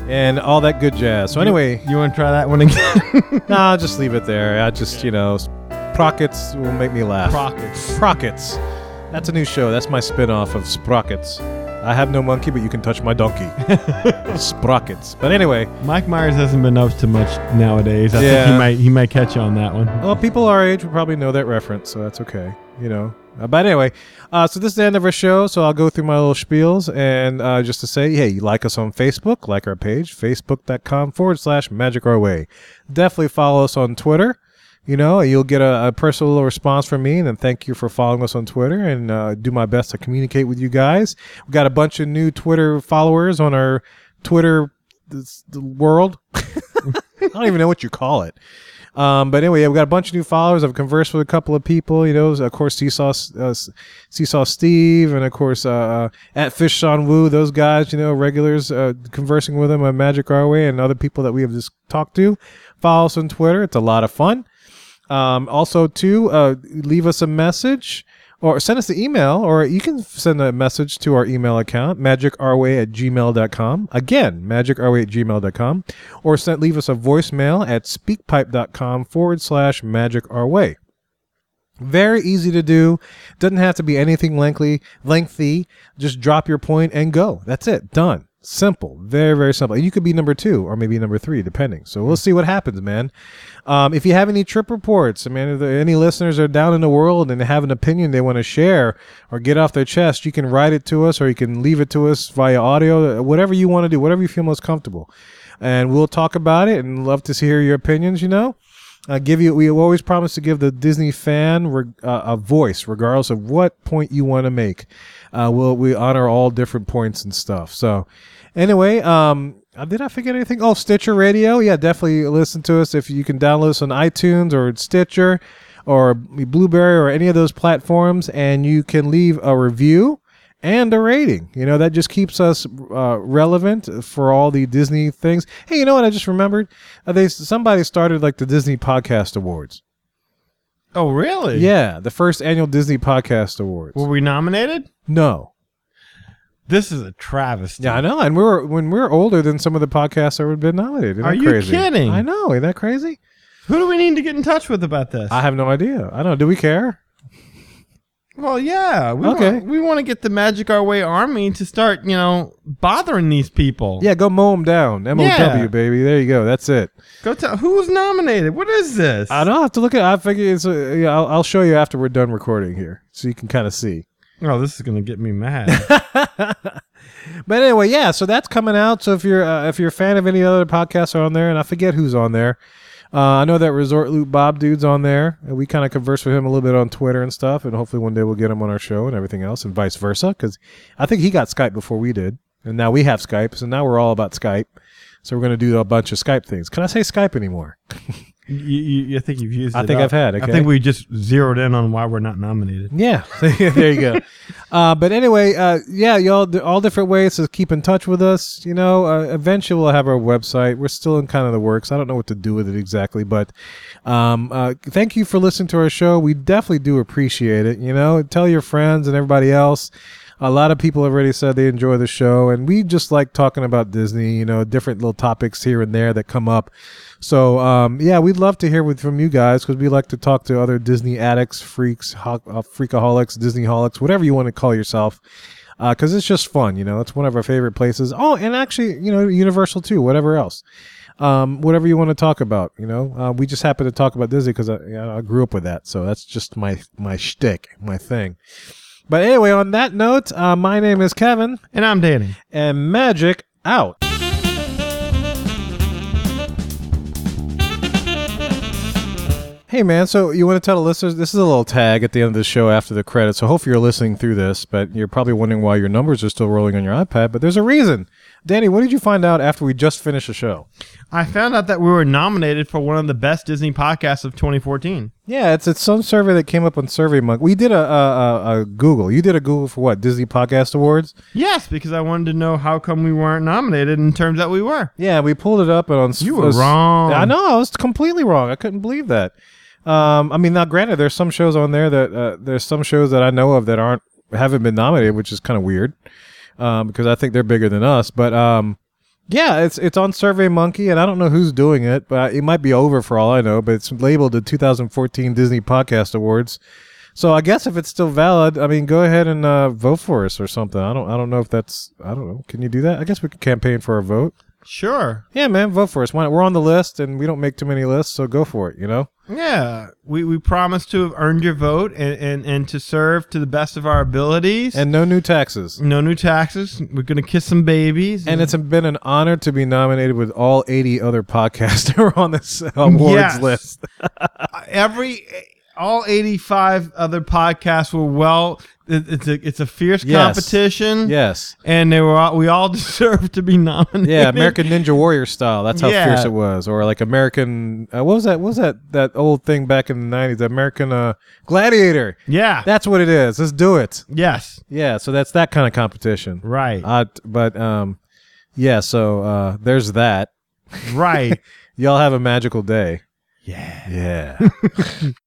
Speaker 1: And all that good jazz. So, anyway,
Speaker 2: You want to try that one again? (laughs)
Speaker 1: nah, I'll just leave it there. I just, you know, Prockets will make me laugh.
Speaker 2: Prockets.
Speaker 1: Sprockets. That's a new show. That's my spin-off of Sprockets. I have no monkey, but you can touch my donkey. (laughs) Sprockets. But anyway,
Speaker 2: Mike Myers hasn't been up to much nowadays. I think
Speaker 1: Yeah.
Speaker 2: he might he might catch you on that one.
Speaker 1: well, people our age will probably know that reference, so that's okay. You know. Uh, but anyway, uh, so this is the end of our show. So I'll go through my little spiels and uh, just to say, hey, you like us on Facebook, like our page, facebook.com forward slash magic our way. Definitely follow us on Twitter. You know, you'll get a, a personal response from me, and then thank you for following us on Twitter. And uh, do my best to communicate with you guys. We got a bunch of new Twitter followers on our Twitter this, the world. (laughs) I don't even know what you call it. Um, but anyway, yeah, we got a bunch of new followers. I've conversed with a couple of people. You know, of course, Seesaw, uh, Seesaw Steve, and of course, uh, uh, at Fish Sean Wu. Those guys, you know, regulars, uh, conversing with them on Magic Our Way, and other people that we have just talked to. Follow us on Twitter. It's a lot of fun. Um, also, too, uh, leave us a message or send us an email, or you can send a message to our email account, magicourway at gmail.com. Again, magicourway at gmail.com. Or send, leave us a voicemail at speakpipe.com forward slash magicourway. Very easy to do. Doesn't have to be anything lengthy. Lengthy. Just drop your point and go. That's it. Done. Simple. Very, very simple. And you could be number two or maybe number three, depending. So we'll see what happens, man. Um, if you have any trip reports, I mean, if any listeners are down in the world and they have an opinion they want to share or get off their chest, you can write it to us or you can leave it to us via audio, whatever you want to do, whatever you feel most comfortable. And we'll talk about it and love to hear your opinions, you know. Uh, give you, we always promise to give the Disney fan reg- uh, a voice, regardless of what point you want to make. Uh, we'll, we honor all different points and stuff. So, anyway, um, uh, did I forget anything? Oh, Stitcher Radio. Yeah, definitely listen to us if you can download us on iTunes or Stitcher or Blueberry or any of those platforms, and you can leave a review and a rating. You know, that just keeps us uh, relevant for all the Disney things. Hey, you know what? I just remembered. Uh, they somebody started like the Disney Podcast Awards.
Speaker 2: Oh, really?
Speaker 1: Yeah, the first annual Disney Podcast Awards.
Speaker 2: Were we nominated?
Speaker 1: No.
Speaker 2: This is a travesty.
Speaker 1: Yeah, I know. And we were when we were older than some of the podcasts that would have been nominated. Isn't
Speaker 2: Are
Speaker 1: that
Speaker 2: you
Speaker 1: crazy?
Speaker 2: kidding?
Speaker 1: I know. Isn't that crazy?
Speaker 2: Who do we need to get in touch with about this?
Speaker 1: I have no idea. I don't know. Do we care?
Speaker 2: Well, yeah. We
Speaker 1: Okay.
Speaker 2: Want, we want to get the Magic Our Way army to start, you know, bothering these people.
Speaker 1: Yeah, go mow them down. M O W,
Speaker 2: Yeah.
Speaker 1: baby. There you go. That's it.
Speaker 2: Go tell who's nominated. What is this?
Speaker 1: I don't have to look at. I figure it's. A, yeah, I'll, I'll show you after we're done recording here, so you can kind of see.
Speaker 2: Oh, this is gonna get me mad. (laughs)
Speaker 1: But anyway, yeah. So that's coming out. So if you're uh, if you're a fan of any other podcasts on there, and I forget who's on there. Uh, I know that Resort Loop Bob dude's on there, and we kind of converse with him a little bit on Twitter and stuff. And hopefully one day we'll get him on our show and everything else, and vice versa. Because I think he got Skype before we did, and now we have Skype. So now we're all about Skype. So we're going to do a bunch of Skype things. Can I say Skype anymore? (laughs)
Speaker 2: you, you, you think you've used
Speaker 1: I think
Speaker 2: up.
Speaker 1: I've had,
Speaker 2: I think we just zeroed in on why we're not nominated.
Speaker 1: Yeah, (laughs) there you go. (laughs) Uh, but anyway, uh, yeah, y'all, all different ways to keep in touch with us. You know, uh, eventually we'll have our website. We're still in kind of the works. I don't know what to do with it exactly, but um, uh, thank you for listening to our show. We definitely do appreciate it. You know, tell your friends and everybody else. A lot of people have already said they enjoy the show, and we just like talking about Disney. You know, different little topics here and there that come up. So um, yeah, we'd love to hear with, from you guys because we like to talk to other Disney addicts, freaks, ho- uh, freakaholics, Disneyholics, whatever you want to call yourself, because it's just fun. You know, it's one of our favorite places. Oh, and actually, you know, Universal too. Whatever else, um, whatever you want to talk about. You know, uh, we just happen to talk about Disney because I, you know, I grew up with that, so that's just my my shtick, my thing. But anyway, on that note, uh, my name is Kevin,
Speaker 2: And I'm Danny.
Speaker 1: and Magic out. Hey man, so you want to tell the listeners this is a little tag at the end of the show after the credits. So hopefully you're listening through this, but you're probably wondering why your numbers are still rolling on your iPad. But there's a reason. Danny, what did you find out after we just finished the show?
Speaker 2: I found out that we were nominated for one of the best Disney podcasts of 2014.
Speaker 1: Yeah, it's it's some survey that came up on SurveyMonkey. We did a, a, a, a Google. You did a Google for what? Disney Podcast Awards.
Speaker 2: Yes, because I wanted to know how come we weren't nominated, and turns out we were.
Speaker 1: Yeah, we pulled it up and on.
Speaker 2: You were
Speaker 1: s-
Speaker 2: wrong.
Speaker 1: I know. I was completely wrong. I couldn't believe that. Um, I mean, now granted, there's some shows on there that uh, there's some shows that I know of that aren't haven't been nominated, which is kind of weird. Um, because I think they're bigger than us. But um, yeah, it's it's on Survey Monkey, and I don't know who's doing it, but it might be over for all I know. But it's labeled the 2014 Disney Podcast Awards. So I guess if it's still valid, I mean, go ahead and uh, vote for us or something. I don't I don't know if that's I don't know. Can you do that? I guess we could campaign for a vote.
Speaker 2: Sure.
Speaker 1: Yeah, man, vote for us. Why not? We're on the list, and we don't make too many lists, so go for it. You know.
Speaker 2: Yeah, we, we promise to have earned your vote and, and, and to serve to the best of our abilities.
Speaker 1: And no new taxes.
Speaker 2: no new taxes. We're gonna kiss some babies.
Speaker 1: And it's been an honor to be nominated with all 80 other podcasts (laughs) that are on this awards
Speaker 2: Yes.
Speaker 1: list. (laughs)
Speaker 2: every all 85 other podcasts were well. it- It's a it's a fierce
Speaker 1: Yes.
Speaker 2: competition.
Speaker 1: Yes.
Speaker 2: and they were all, we all (laughs) deserve to be nominated.
Speaker 1: Yeah, American Ninja Warrior style. That's how
Speaker 2: Yeah.
Speaker 1: fierce it was. Or like American. Uh, what was that? What was that? That old thing back in the nineties? American uh, Gladiator.
Speaker 2: Yeah.
Speaker 1: That's what it is. Let's do it.
Speaker 2: yes.
Speaker 1: Yeah. So that's that kind of competition.
Speaker 2: Right.
Speaker 1: Uh, but um, yeah. So uh, there's that.
Speaker 2: right. (laughs)
Speaker 1: Y'all have a magical day.
Speaker 2: Yeah.
Speaker 1: Yeah. (laughs)